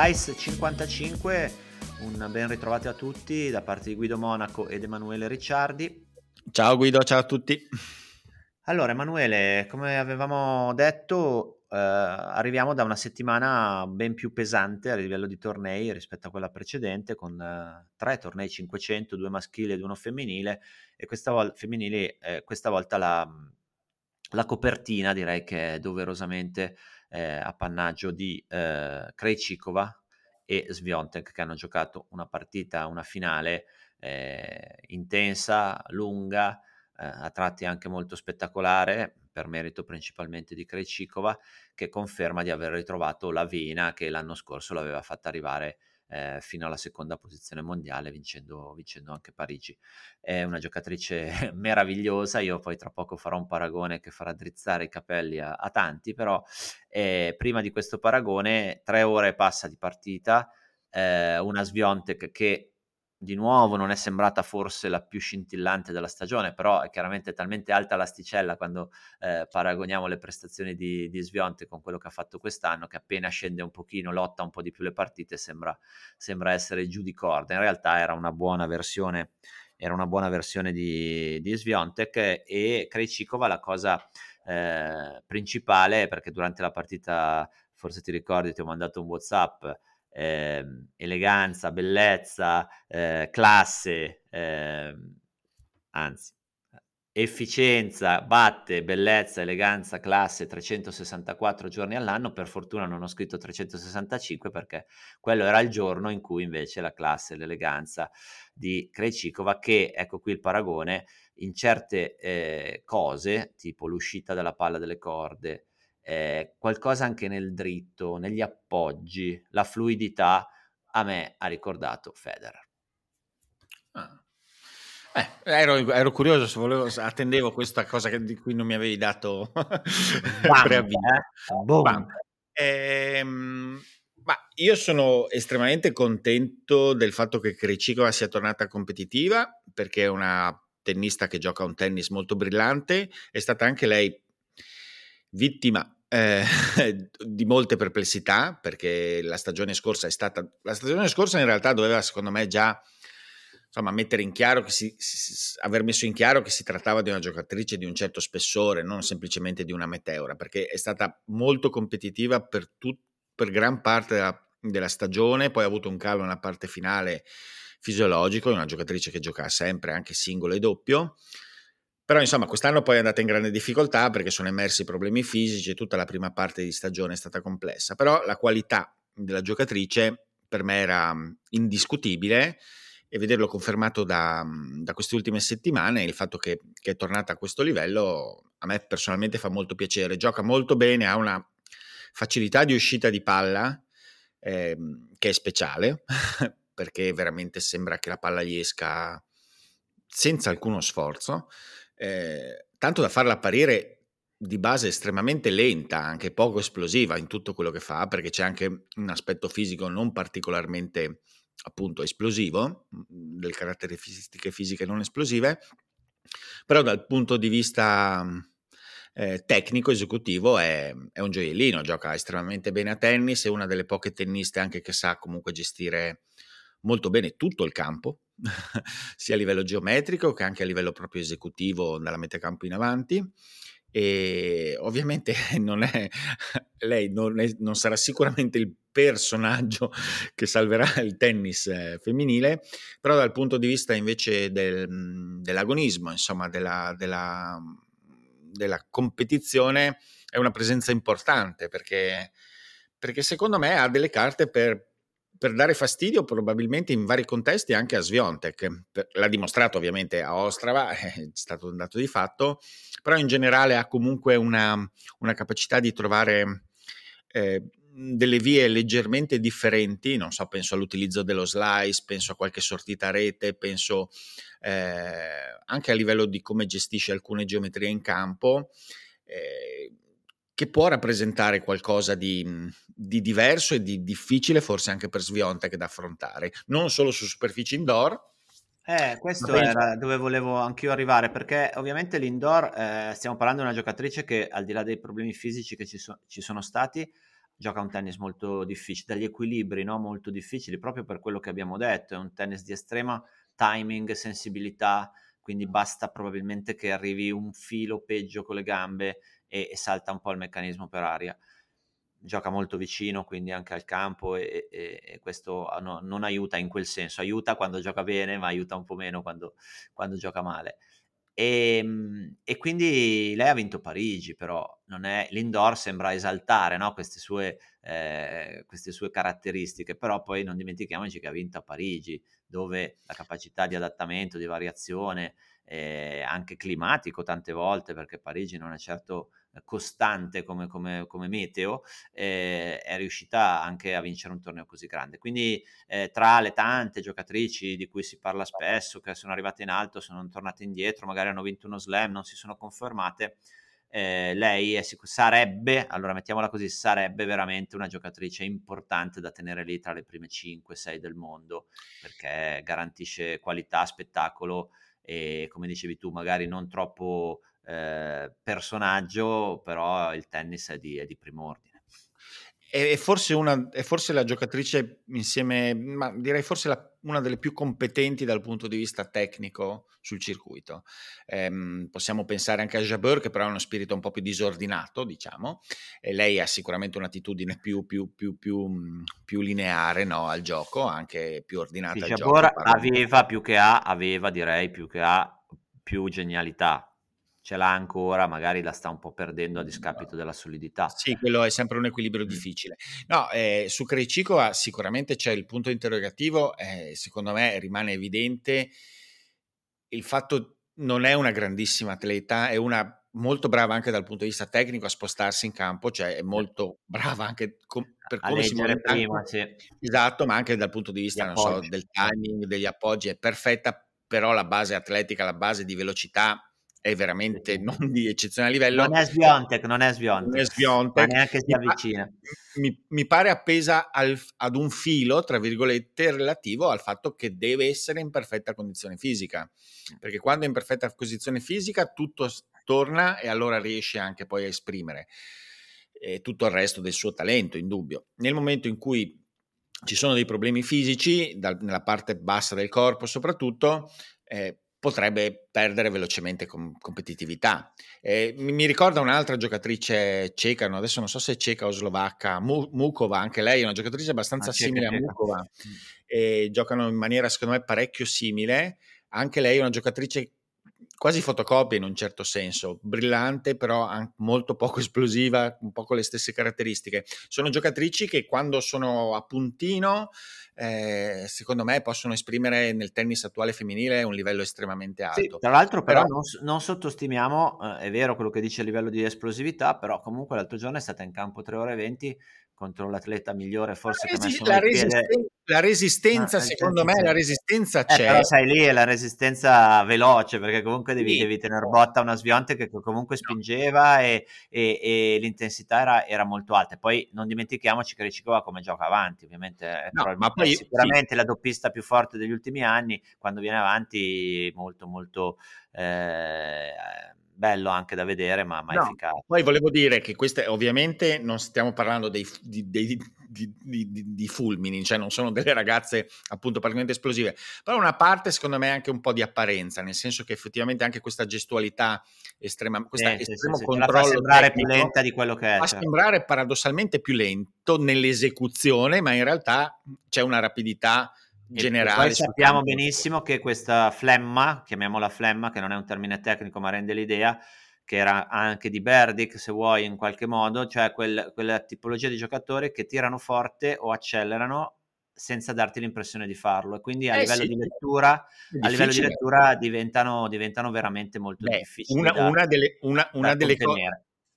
Slice 55, un ben ritrovati a tutti da parte di Guido Monaco ed Emanuele Ricciardi. Ciao Guido, ciao a tutti. Allora Emanuele, come avevamo detto, eh, arriviamo da una settimana ben più pesante a livello di tornei rispetto a quella precedente, con eh, tre tornei 500, due maschili ed uno femminile, e questa, vol- femminile, eh, questa volta la, la copertina direi che è doverosamente eh, appannaggio di eh, Krejcikova e Sviontek che hanno giocato una partita, una finale eh, intensa, lunga, eh, a tratti anche molto spettacolare, per merito principalmente di Krejcikova, che conferma di aver ritrovato la vena che l'anno scorso l'aveva fatta arrivare eh, fino alla seconda posizione mondiale, vincendo, vincendo, anche Parigi. È una giocatrice meravigliosa. Io poi tra poco farò un paragone che farà drizzare i capelli a, a tanti, però eh, prima di questo paragone, tre ore passa di partita. Eh, una Sviontek che di nuovo non è sembrata forse la più scintillante della stagione, però è chiaramente talmente alta l'asticella quando eh, paragoniamo le prestazioni di, di Svionte con quello che ha fatto quest'anno, che appena scende un pochino, lotta un po' di più le partite, sembra, sembra essere giù di corda. In realtà era una buona versione, una buona versione di, di Sviontek e Krejcikova la cosa eh, principale, perché durante la partita, forse ti ricordi, ti ho mandato un WhatsApp, eh, eleganza, bellezza, eh, classe, eh, anzi, efficienza, batte, bellezza, eleganza, classe 364 giorni all'anno. Per fortuna non ho scritto 365 perché quello era il giorno in cui invece la classe l'eleganza di Krejcikova, che ecco qui il paragone, in certe eh, cose, tipo l'uscita della palla delle corde, eh, qualcosa anche nel dritto, negli appoggi, la fluidità, a me ha ricordato Federer. Ah. Eh, ero, ero, curioso se volevo, attendevo questa cosa che, di cui non mi avevi dato preavviso. Eh? Ehm, ma io sono estremamente contento del fatto che Krejcikova sia tornata competitiva perché è una tennista che gioca un tennis molto brillante, è stata anche lei vittima eh, di molte perplessità perché la stagione scorsa è stata la stagione scorsa in realtà doveva secondo me già insomma mettere in chiaro che si, si, aver messo in chiaro che si trattava di una giocatrice di un certo spessore non semplicemente di una meteora perché è stata molto competitiva per, tut, per gran parte della, della stagione poi ha avuto un calo nella parte finale fisiologico è una giocatrice che gioca sempre anche singolo e doppio però insomma quest'anno poi è andata in grande difficoltà perché sono emersi problemi fisici e tutta la prima parte di stagione è stata complessa. Però la qualità della giocatrice per me era indiscutibile e vederlo confermato da, da queste ultime settimane, il fatto che, che, è tornata a questo livello, a me personalmente fa molto piacere. Gioca molto bene, ha una facilità di uscita di palla eh, che è speciale perché veramente sembra che la palla gli esca senza alcuno sforzo eh, tanto da farla apparire di base estremamente lenta, anche poco esplosiva in tutto quello che fa, perché c'è anche un aspetto fisico non particolarmente appunto esplosivo, mm, delle caratteristiche fisiche non esplosive, però dal punto di vista eh, tecnico, esecutivo è, è, un gioiellino, gioca estremamente bene a tennis, è una delle poche tenniste anche che sa comunque gestire molto bene tutto il campo, sia a livello geometrico che anche a livello proprio esecutivo dalla metà campo in avanti. E ovviamente non è, lei non, è, non, sarà sicuramente il personaggio che salverà il tennis eh, femminile, però dal punto di vista invece del, dell'agonismo, insomma della, della, della, competizione, è una presenza importante perché, perché secondo me ha delle carte per per dare fastidio probabilmente in vari contesti anche a Sviontek. L'ha dimostrato ovviamente a Ostrava, è stato un dato di fatto, però in generale ha comunque una, una capacità di trovare eh, delle vie leggermente differenti, non so, penso all'utilizzo dello slice, penso a qualche sortita a rete, penso eh, anche a livello di come gestisce alcune geometrie in campo, eh, che può rappresentare qualcosa di, di, diverso e di difficile forse anche per Sviontek da affrontare, non solo su superfici indoor, eh, questo era dove volevo anch'io arrivare, perché ovviamente l'indoor, eh, stiamo parlando di una giocatrice che al di là dei problemi fisici che ci, so- ci sono stati, gioca un tennis molto difficile, dagli equilibri no? molto difficili, proprio per quello che abbiamo detto, è un tennis di estrema timing, sensibilità, quindi basta probabilmente che arrivi un filo peggio con le gambe e, e salta un po' il meccanismo per aria gioca molto vicino quindi anche al campo e, e, e questo no, non aiuta in quel senso, aiuta quando gioca bene ma aiuta un po' meno quando, quando gioca male. E, ehm, e, quindi lei ha vinto Parigi, però è, l'indoor sembra esaltare no? queste, sue, eh, queste, sue, caratteristiche, però poi non dimentichiamoci che ha vinto a Parigi, dove la capacità di adattamento, di variazione, eh, anche climatico tante volte, perché Parigi non è certo costante come, come, come meteo, eh, è riuscita anche a vincere un torneo così grande. Quindi eh, tra le tante giocatrici di cui si parla spesso, che sono arrivate in alto, sono tornate indietro, magari hanno vinto uno slam, non si sono confermate, eh, lei è sarebbe, allora mettiamola così, sarebbe veramente una giocatrice importante da tenere lì tra le prime 5-6 del mondo, perché garantisce qualità, spettacolo e come dicevi tu, magari non troppo eh, personaggio, però il tennis è di, è di primo ordine. È forse, una, è forse la giocatrice insieme, ma direi forse la, una delle più competenti dal punto di vista tecnico sul circuito. Ehm, possiamo pensare anche a Jabeur, che però ha uno spirito un po' più disordinato, diciamo, e lei ha sicuramente un'attitudine più, più, più, più lineare no, al gioco, anche più ordinata Jabeur aveva più che ha, aveva direi più che ha più genialità, ce l'ha ancora, magari la sta un po' perdendo a discapito della solidità. Sì, quello è sempre un equilibrio difficile. No, eh, su Krejcikova sicuramente c'è il punto interrogativo, eh, secondo me rimane evidente il fatto non è una grandissima atleta, è una molto brava anche dal punto di vista tecnico a spostarsi in campo, cioè è molto brava anche com- per come si muove prima, sì. Esatto, ma anche dal punto di vista so, del timing, degli appoggi, è perfetta, però la base atletica, la base di velocità è veramente non di eccezionale livello. Non è Sviontek, non è Sviontek. Non è Sviontek. Ma neanche si avvicina. Mi, mi pare appesa al, ad un filo, tra virgolette, relativo al fatto che deve essere in perfetta condizione fisica. Perché quando è in perfetta condizione fisica tutto torna e allora riesce anche poi a esprimere eh, tutto il resto del suo talento, in dubbio. Nel momento in cui ci sono dei problemi fisici, dal, nella parte bassa del corpo soprattutto, eh, potrebbe perdere velocemente com- competitività. Eh, mi, mi, ricorda un'altra giocatrice ceca, no? adesso non so se è ceca o slovacca, Mu- Mukova, anche lei è una giocatrice abbastanza ah, simile a Mukova, mm. giocano in maniera secondo me parecchio simile, anche lei è una giocatrice quasi fotocopia in un certo senso, brillante però molto poco esplosiva, un po' con le stesse caratteristiche. Sono giocatrici che quando sono a puntino, eh, secondo me, possono esprimere nel tennis attuale femminile un livello estremamente alto. Sì, tra l'altro però, però non, non, sottostimiamo, eh, è vero quello che dice a livello di esplosività, però comunque l'altro giorno è stata in campo 3 ore e 20 contro l'atleta migliore forse la, resi- la, resisten- la resistenza, ah, secondo me, la resistenza c'è. Eh, però sai lì è la resistenza veloce perché comunque devi, sì. devi tenere botta una svionte che comunque spingeva e, e, e l'intensità era, era, molto alta. Poi non dimentichiamoci che Ricicova come gioca avanti, ovviamente è no, ma poi, sicuramente sì. la doppista più forte degli ultimi anni, quando viene avanti molto molto... Eh, bello anche da vedere, ma, ma no, efficace. Poi volevo dire che queste ovviamente non stiamo parlando dei, di, dei, di, di, di, fulmini, cioè non sono delle ragazze appunto particolarmente esplosive, però una parte secondo me è anche un po' di apparenza, nel senso che effettivamente anche questa gestualità estrema, questo sì, estremo sì, controllo fa sembrare più lenta di quello che è. Fa cioè. sembrare paradossalmente più lento nell'esecuzione, ma in realtà c'è una rapidità generale. poi sappiamo benissimo che questa flemma, chiamiamola flemma, che non è un termine tecnico ma rende l'idea, che era anche di Berdic se vuoi in qualche modo, cioè quel, quella tipologia di giocatori che tirano forte o accelerano senza darti l'impressione di farlo. E quindi a eh livello sì, di lettura a livello di lettura diventano, diventano veramente molto Beh, difficili una, da, una, delle, una, una, delle co-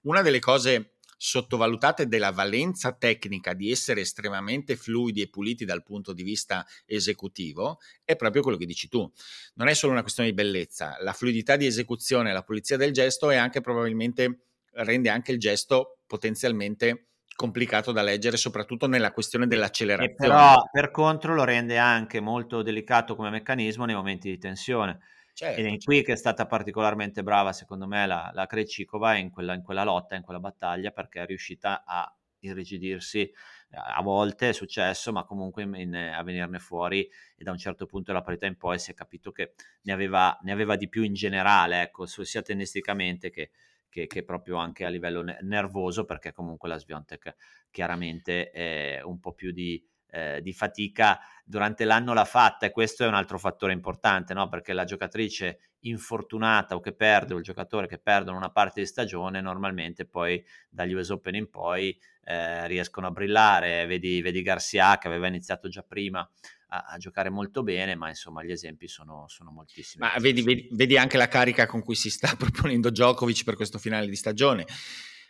una, delle, cose sottovalutate della valenza tecnica di essere estremamente fluidi e puliti dal punto di vista esecutivo è proprio quello che dici tu. Non è solo una questione di bellezza, la fluidità di esecuzione, la pulizia del gesto è anche probabilmente rende anche il gesto potenzialmente complicato da leggere, soprattutto nella questione dell'accelerazione. E però per contro lo rende anche molto delicato come meccanismo nei momenti di tensione. Certo, Ed è certo. qui che è stata particolarmente brava, secondo me, la, la Krejcikova in quella, in quella lotta, in quella battaglia, perché è riuscita a irrigidirsi. A volte è successo, ma comunque in, a venirne fuori e da un certo punto della parità in poi si è capito che ne aveva, ne aveva di più in generale, ecco, sia tennisticamente che, che, che, proprio anche a livello nervoso, perché comunque la Sviontek chiaramente è un po' più di, eh, di fatica durante l'anno l'ha fatta e questo è un altro fattore importante, no? perché la giocatrice infortunata o che perde o il giocatore che perdono una parte di stagione normalmente poi dagli US Open in poi eh, riescono a brillare, vedi, vedi Garcia che aveva iniziato già prima a, a, giocare molto bene, ma insomma gli esempi sono, sono moltissimi. Ma vedi, vedi, vedi, anche la carica con cui si sta proponendo Djokovic per questo finale di stagione.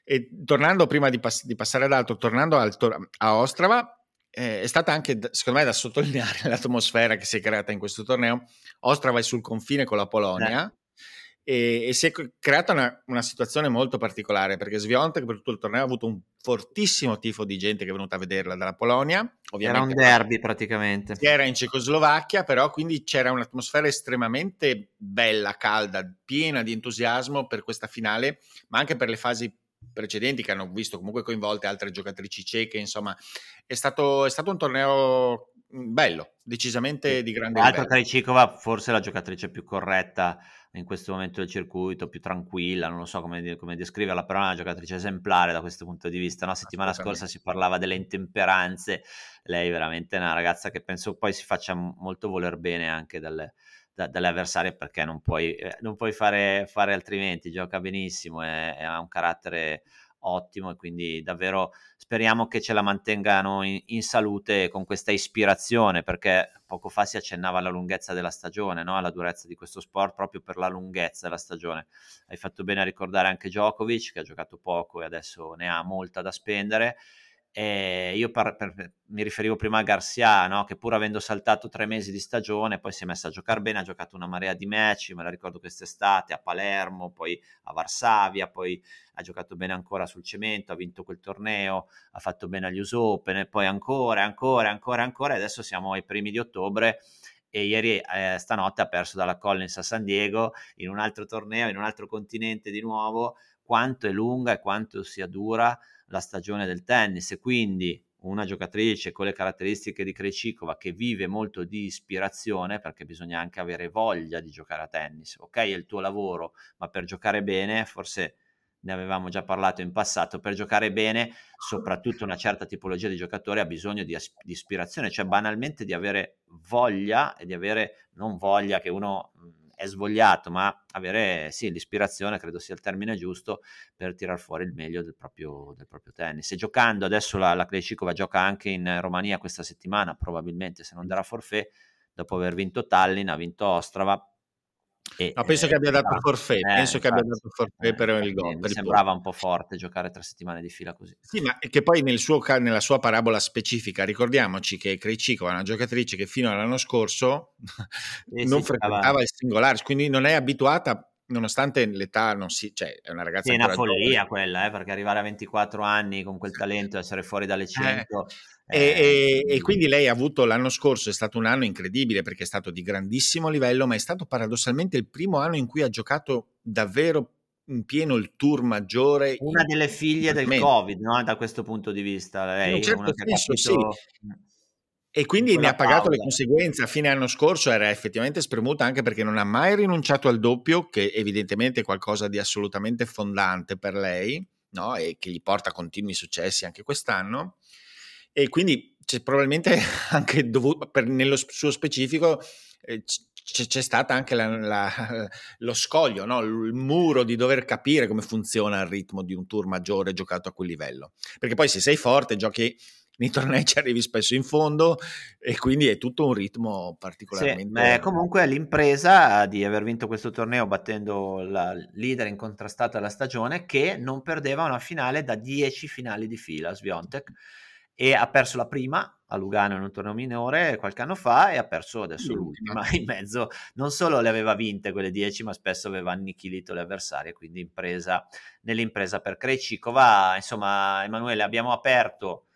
E tornando prima di, pass- di passare ad altro, tornando al, a Ostrava, eh, è stata anche, secondo me, da sottolineare l'atmosfera che si è creata in questo torneo. Ostrava è sul confine con la Polonia. Eh e, e si è creata una, una, situazione molto particolare perché Sviontek per tutto il torneo ha avuto un fortissimo tifo di gente che è venuta a vederla dalla Polonia. Ovviamente era un derby praticamente. Era in Cecoslovacchia, però quindi c'era un'atmosfera estremamente bella, calda, piena di entusiasmo per questa finale, ma anche per le fasi precedenti che hanno visto comunque coinvolte altre giocatrici ceche, insomma è stato, è stato un torneo bello, decisamente di grande livello. Altra Krejcikova forse la giocatrice più corretta in questo momento del circuito, più tranquilla, non lo so come, come descriverla, però è una giocatrice esemplare da questo punto di vista. La no? settimana scorsa si parlava delle intemperanze, lei è veramente una ragazza che penso poi si faccia molto voler bene anche dalle, da, dalle avversarie perché non puoi, eh, non puoi fare, fare, altrimenti, gioca benissimo e, e ha un carattere ottimo e quindi davvero speriamo che ce la mantengano in, in, salute con questa ispirazione perché poco fa si accennava alla lunghezza della stagione, no? alla durezza di questo sport proprio per la lunghezza della stagione. Hai fatto bene a ricordare anche Djokovic che ha giocato poco e adesso ne ha molta da spendere e io per, per, mi riferivo prima a Garcia, no? che pur avendo saltato tre mesi di stagione, poi si è messo a giocare bene, ha giocato una marea di match, me la ricordo quest'estate a Palermo, poi a Varsavia, poi ha giocato bene ancora sul cemento, ha vinto quel torneo, ha fatto bene agli US Open, e poi ancora, ancora, ancora, ancora, adesso siamo ai primi di ottobre e ieri eh, stanotte ha perso dalla Collins a San Diego in un altro torneo, in un altro continente di nuovo, quanto è lunga e quanto sia dura la stagione del tennis e quindi una giocatrice con le caratteristiche di Krejcikova che vive molto di ispirazione perché bisogna anche avere voglia di giocare a tennis. Ok, è il tuo lavoro, ma per giocare bene, forse ne avevamo già parlato in passato, per giocare bene, soprattutto una certa tipologia di giocatore ha bisogno di, di ispirazione, cioè banalmente di avere voglia e di avere non voglia che uno è svogliato, ma avere sì, l'ispirazione, credo sia il termine giusto, per tirar fuori il meglio del proprio, del proprio tennis. E giocando, adesso la, la Krejcikova gioca anche in Romania questa settimana, probabilmente se non darà forfait, dopo aver vinto Tallinn, ha vinto Ostrava, e, no, penso eh, che abbia dato forfait, eh, penso che abbia dato forfait per il gol. Mi sembrava un po' forte giocare tre settimane di fila così. Sì, ma che poi nel suo, nella sua parabola specifica ricordiamoci che Krejcikova è una giocatrice che fino all'anno scorso eh, non frequentava stava... il singolare, quindi non è abituata nonostante l'età non si, cioè è una ragazza sì, è una follia quella, eh, perché arrivare a 24 anni con quel talento, essere fuori dalle 100 eh, e, e, e, quindi lei ha avuto l'anno scorso, è stato un anno incredibile perché è stato di grandissimo livello, ma è stato paradossalmente il primo anno in cui ha giocato davvero in pieno il tour maggiore. Una delle figlie del Covid, no? da questo punto di vista. Lei, in un certo senso, sì. E quindi ne ha pagato pausa. le conseguenze. A fine anno scorso era effettivamente spremuta anche perché non ha mai rinunciato al doppio, che evidentemente è qualcosa di assolutamente fondante per lei, no? e che gli porta continui successi anche quest'anno e quindi c'è probabilmente anche dovuto, per, nello suo specifico, eh, c'è, c'è stato anche la, la, lo scoglio, no? il muro di dover capire come funziona il ritmo di un tour maggiore giocato a quel livello. Perché poi se sei forte giochi nei tornei ci arrivi spesso in fondo e quindi è tutto un ritmo particolarmente... Sì, comunque l'impresa di aver vinto questo torneo battendo la leader incontrastata della stagione che non perdeva una finale da 10 finali di fila, Sviontek, e ha perso la prima a Lugano in un torneo minore qualche anno fa e ha perso adesso l'ultima in mezzo. Non solo le aveva vinte quelle 10, ma spesso aveva annichilito le avversarie, quindi impresa, nell'impresa per Krejcikova. Insomma, Emanuele, abbiamo aperto,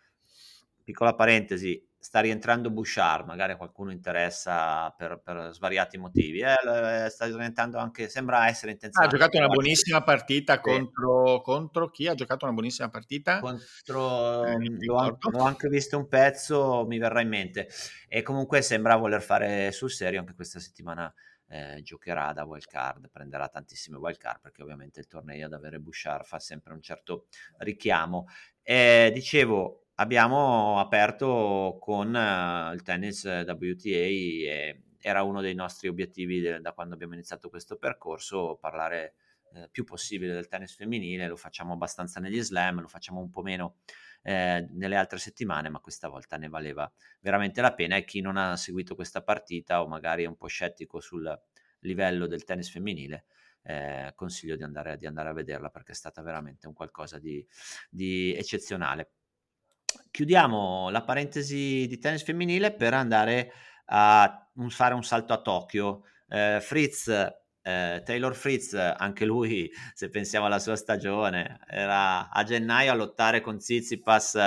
piccola parentesi, sta rientrando Bouchard, magari a qualcuno interessa per, per svariati motivi. Eh, eh sta diventando anche, sembra essere intenzionato. Ha giocato una buonissima partita sì. contro, contro, chi? Ha giocato una buonissima partita? Contro, eh, l'ho, anche, l'ho, anche visto un pezzo, mi verrà in mente. E comunque sembra voler fare sul serio anche questa settimana. Eh, giocherà da wild card, prenderà tantissime wild card perché ovviamente il torneo ad avere Bouchard fa sempre un certo richiamo. Eh, dicevo, abbiamo aperto con uh, il tennis WTA e era uno dei nostri obiettivi de- da quando abbiamo iniziato questo percorso, parlare eh, più possibile del tennis femminile, lo facciamo abbastanza negli slam, lo facciamo un po' meno eh, nelle altre settimane, ma questa volta ne valeva veramente la pena. E chi non ha seguito questa partita o magari è un po' scettico sul livello del tennis femminile, eh, consiglio di andare, di andare, a vederla perché è stata veramente un qualcosa di, di eccezionale chiudiamo la parentesi di tennis femminile per andare a fare un salto a Tokyo. Eh, Fritz, eh, Taylor Fritz, anche lui, se pensiamo alla sua stagione, era a gennaio a lottare con Tsitsipas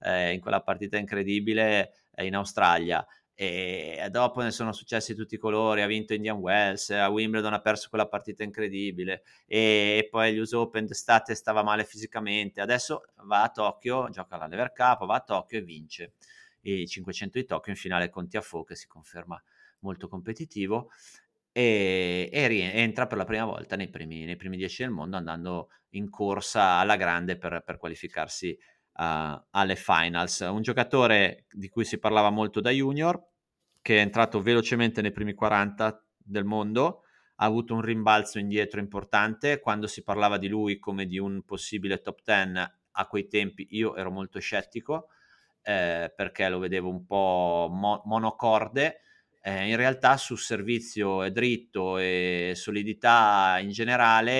eh, in quella partita incredibile eh, in Australia e dopo ne sono successi tutti i colori, ha vinto Indian Wells, a Wimbledon ha perso quella partita incredibile e, poi agli US Open d'estate stava male fisicamente, adesso va a Tokyo, gioca alla Lever Cup, va a Tokyo e vince i 500 di Tokyo in finale con Tiafoe che si conferma molto competitivo e, e rientra per la prima volta nei primi, nei primi dieci del mondo andando in corsa alla grande per, per qualificarsi alle finals. Un giocatore di cui si parlava molto da junior, che è entrato velocemente nei primi 40 del mondo, ha avuto un rimbalzo indietro importante. Quando si parlava di lui come di un possibile top 10 a quei tempi, io ero molto scettico eh, perché lo vedevo un po' mo- monocorde. Eh, in realtà sul servizio è dritto e solidità in generale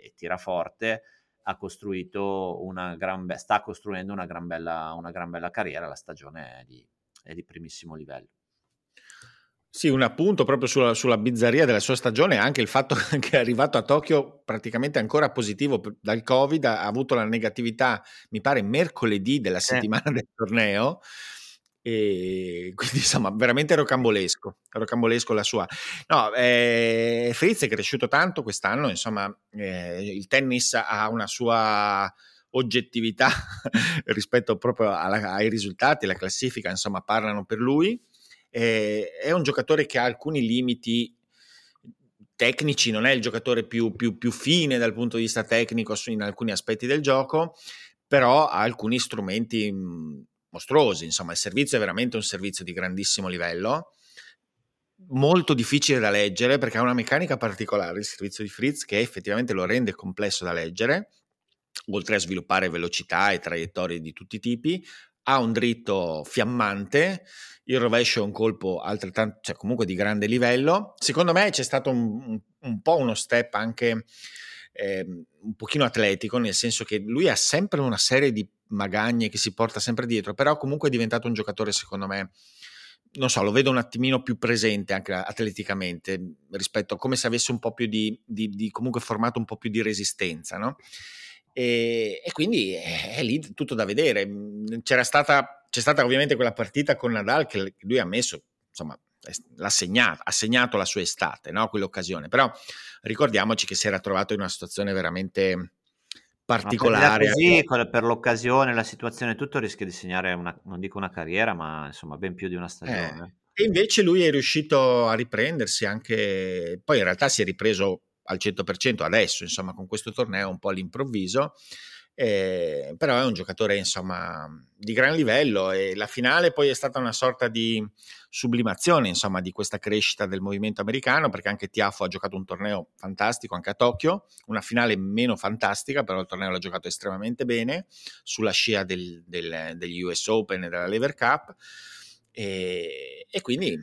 e tira forte ha costruito una gran be- sta costruendo una gran, bella, una gran bella carriera, la stagione è di, è di primissimo livello. Sì, un appunto proprio sulla, sulla, bizzarria della sua stagione, anche il fatto che è arrivato a Tokyo praticamente ancora positivo dal Covid, ha avuto la negatività, mi pare, mercoledì della settimana eh. del torneo, e quindi insomma veramente rocambolesco, rocambolesco la sua. No, eh, Fritz è cresciuto tanto quest'anno, insomma eh, il tennis ha una sua oggettività rispetto proprio alla, ai risultati, la classifica insomma parlano per lui. Eh, è un giocatore che ha alcuni limiti tecnici, non è il giocatore più, più, più fine dal punto di vista tecnico in alcuni aspetti del gioco, però ha alcuni strumenti mostruosi, insomma il servizio è veramente un servizio di grandissimo livello, molto difficile da leggere perché ha una meccanica particolare il servizio di Fritz che effettivamente lo rende complesso da leggere, oltre a sviluppare velocità e traiettorie di tutti i tipi, ha un dritto fiammante, il rovescio è un colpo altrettanto, cioè comunque di grande livello. Secondo me c'è stato un, un, po' uno step anche eh, un pochino atletico, nel senso che lui ha sempre una serie di magagne che si porta sempre dietro, però comunque è diventato un giocatore secondo me non so, lo vedo un attimino più presente anche atleticamente rispetto a come se avesse un po' più di, di, di comunque formato un po' più di resistenza, no? E, e, quindi è, lì tutto da vedere. C'era stata, c'è stata ovviamente quella partita con Nadal che lui ha messo, insomma, l'ha segnato, ha segnato la sua estate, no? quell'occasione, però ricordiamoci che si era trovato in una situazione veramente particolare. Così, per l'occasione, la situazione, tutto rischia di segnare una, non dico una carriera, ma insomma ben più di una stagione. Eh, e invece lui è riuscito a riprendersi anche, poi in realtà si è ripreso al 100% adesso, insomma, con questo torneo un po' all'improvviso. Eh, però è un giocatore insomma di gran livello e la finale poi è stata una sorta di sublimazione insomma di questa crescita del movimento americano perché anche Tiafo ha giocato un torneo fantastico anche a Tokyo, una finale meno fantastica però il torneo l'ha giocato estremamente bene sulla scia del, del, degli US Open e della Lever Cup e, e quindi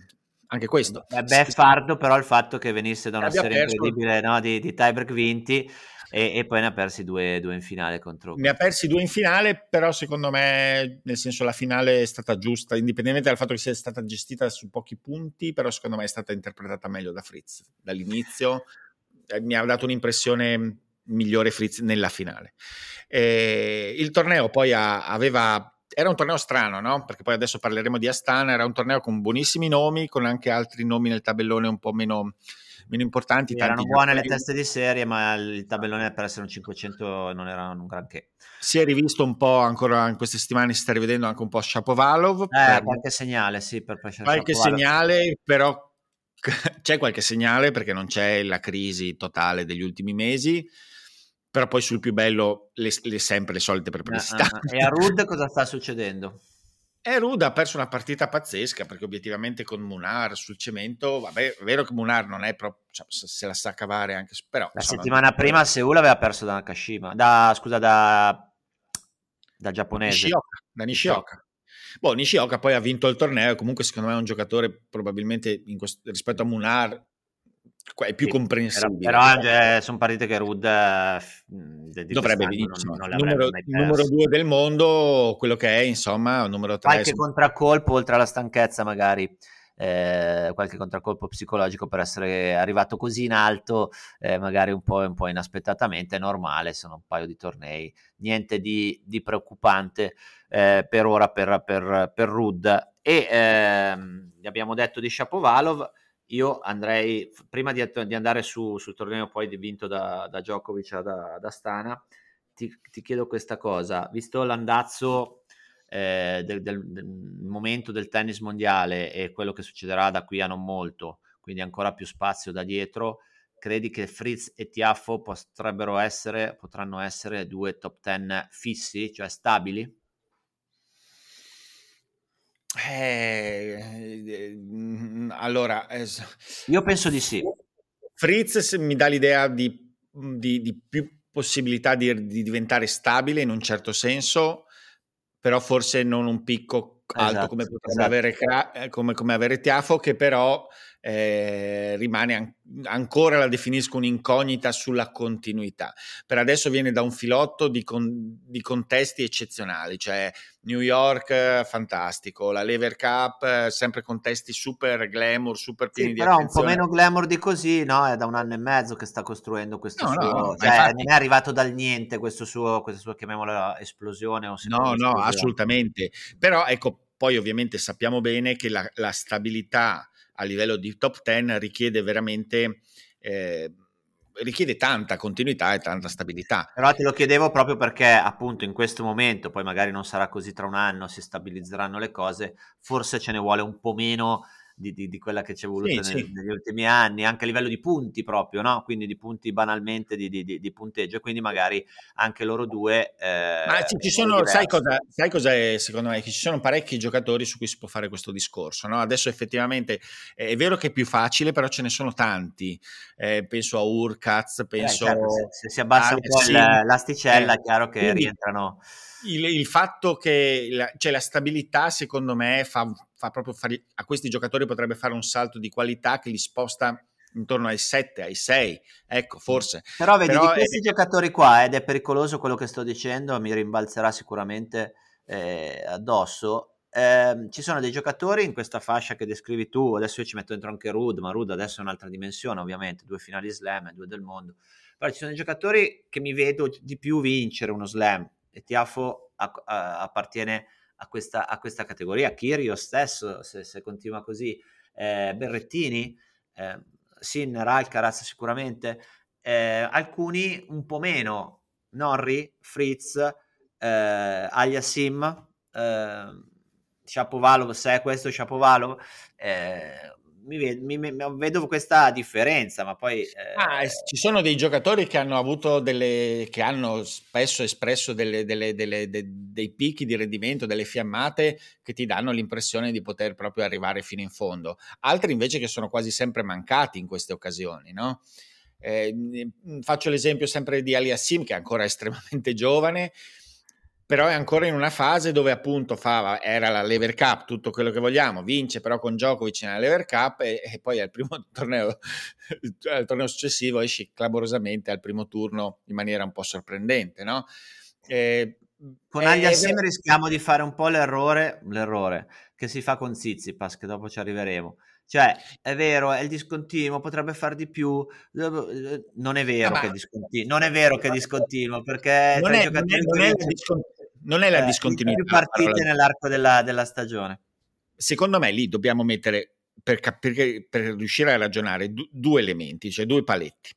anche questo. È beffardo però il fatto che venisse da una serie perso. incredibile no, di, di tiebreak vinti e, e, poi ne ha persi due, due, in finale contro... Ne ha persi due in finale, però secondo me, nel senso la finale è stata giusta, indipendentemente dal fatto che sia stata gestita su pochi punti, però secondo me è stata interpretata meglio da Fritz dall'inizio. Eh, mi ha dato un'impressione migliore Fritz nella finale. Eh, il torneo poi aveva era un torneo strano, no? Perché poi adesso parleremo di Astana, era un torneo con buonissimi nomi, con anche altri nomi nel tabellone un po' meno, meno importanti. Sì, erano buone le teste di serie, ma il tabellone per essere un 500 non era un granché. Si è rivisto un po' ancora in queste settimane, si sta rivedendo anche un po' Shapovalov. Eh, per... qualche segnale, sì, per Qualche Shapovalov. segnale, però c'è qualche segnale perché non c'è la crisi totale degli ultimi mesi però poi sul più bello le, le sempre le solite perplessità. Uh, uh, e a Rud cosa sta succedendo? E Rud ha perso una partita pazzesca perché obiettivamente con Munar sul cemento, vabbè, è vero che Munar non è proprio, cioè, se la sa cavare anche, però... La insomma, settimana prima a Seul aveva perso da Nakashima, da, scusa, da, da giapponese. Nishioka, da Nishioka. Boh, Nishioka poi ha vinto il torneo comunque secondo me è un giocatore probabilmente questo, rispetto a Munar è più sì, comprensibile. Però, però eh, sono partite che Rud eh, dovrebbe vincere. Non, non numero, numero, due del mondo, quello che è, insomma, numero tre. Qualche insomma. contraccolpo, oltre alla stanchezza, magari. Eh, qualche contraccolpo psicologico per essere arrivato così in alto, eh, magari un po', un po', inaspettatamente, è normale, sono un paio di tornei, niente di, di preoccupante eh, per ora per, per, per Rud. E ehm, abbiamo detto di Shapovalov, io andrei, prima di, di andare su, sul torneo poi vinto da, da Djokovic da, da Stana, ti, ti, chiedo questa cosa, visto l'andazzo eh, del, del, del, momento del tennis mondiale e quello che succederà da qui a non molto, quindi ancora più spazio da dietro, credi che Fritz e Tiafo potrebbero essere, potranno essere due top ten fissi, cioè stabili? Eh, eh, allora, io penso di sì. Fritz mi dà l'idea di, di, di più possibilità di, di, diventare stabile in un certo senso, però forse non un picco alto esatto, come potrebbe esatto. avere, eh, come, come avere Tiafo, che però eh, rimane an- ancora, la definisco un'incognita sulla continuità. Per adesso viene da un filotto di, con- di contesti eccezionali, cioè New York fantastico, la Lever Cup sempre contesti super glamour, super pieni sì, di però attenzione. un po' meno glamour di così, no? È da un anno e mezzo che sta costruendo questo no, suo... No, cioè, infatti... non è arrivato dal niente questo suo, questa sua, chiamiamola, esplosione o No, no, assolutamente. Però ecco, poi ovviamente sappiamo bene che la, la stabilità a livello di top 10 richiede veramente... Eh, richiede tanta continuità e tanta stabilità. Però te lo chiedevo proprio perché appunto in questo momento, poi magari non sarà così tra un anno, si stabilizzeranno le cose, forse ce ne vuole un po' meno di, di, di quella che ci è voluta sì, nel, sì. negli ultimi anni, anche a livello di punti proprio, no? quindi di punti banalmente di, di punteggio, quindi magari anche loro due... Eh, Ma ci, ci sono, sai cosa, sai cosa è secondo me? Che ci sono parecchi giocatori su cui si può fare questo discorso, no? Adesso effettivamente è vero che è più facile, però ce ne sono tanti, eh, penso a Urkaz, eh, penso... Eh, certo, se, se, si abbassa un po' l'asticella è chiaro che quindi, rientrano... Il, il, fatto che la, cioè la stabilità, secondo me, fa, fa proprio fare, a questi giocatori potrebbe fare un salto di qualità che li sposta intorno ai 7, ai 6, ecco, forse. Però vedi, Però di questi è... giocatori qua, ed è pericoloso quello che sto dicendo, mi rimbalzerà sicuramente eh, addosso, eh, ci sono dei giocatori in questa fascia che descrivi tu, adesso io ci metto dentro anche Rud, ma Rud adesso è un'altra dimensione ovviamente, due finali slam, due del mondo, però ci sono dei giocatori che mi vedo di più vincere uno slam, e Tiafo appartiene a questa, a questa categoria. Kirio stesso, se, se continua così, eh, Berrettini, eh, Sinner, Alcaraz sicuramente, eh, alcuni un po' meno, Norri, Fritz, eh, Aliasim, eh, Shapovalov, se è questo Shapovalov, eh, mi, mi, mi, vedo questa differenza, ma poi... Eh... Ah, ci sono dei giocatori che hanno avuto delle... che hanno spesso espresso delle, delle, delle, de, dei picchi di rendimento, delle fiammate che ti danno l'impressione di poter proprio arrivare fino in fondo. Altri invece che sono quasi sempre mancati in queste occasioni, no? Eh, faccio l'esempio sempre di Aliassim, che è ancora estremamente giovane, però è ancora in una fase dove appunto fa, era la Lever Cup, tutto quello che vogliamo, vince però con Djokovic nella Lever Cup e, e poi al primo torneo, al torneo successivo esce clamorosamente al primo turno in maniera un po' sorprendente, no? E, con eh, Agli assieme rischiamo di fare un po' l'errore, l'errore che si fa con Zizipas, che dopo ci arriveremo. Cioè, è vero, è il discontinuo, potrebbe fare di più. Non è vero, ah, che, è discontinuo, non è vero che è discontinuo, perché non, è, non, è, non, è non è, la eh, discontinuità. più partite allora. nell'arco della, della, stagione. Secondo me lì dobbiamo mettere, per, per, per riuscire a ragionare, due elementi, cioè due paletti.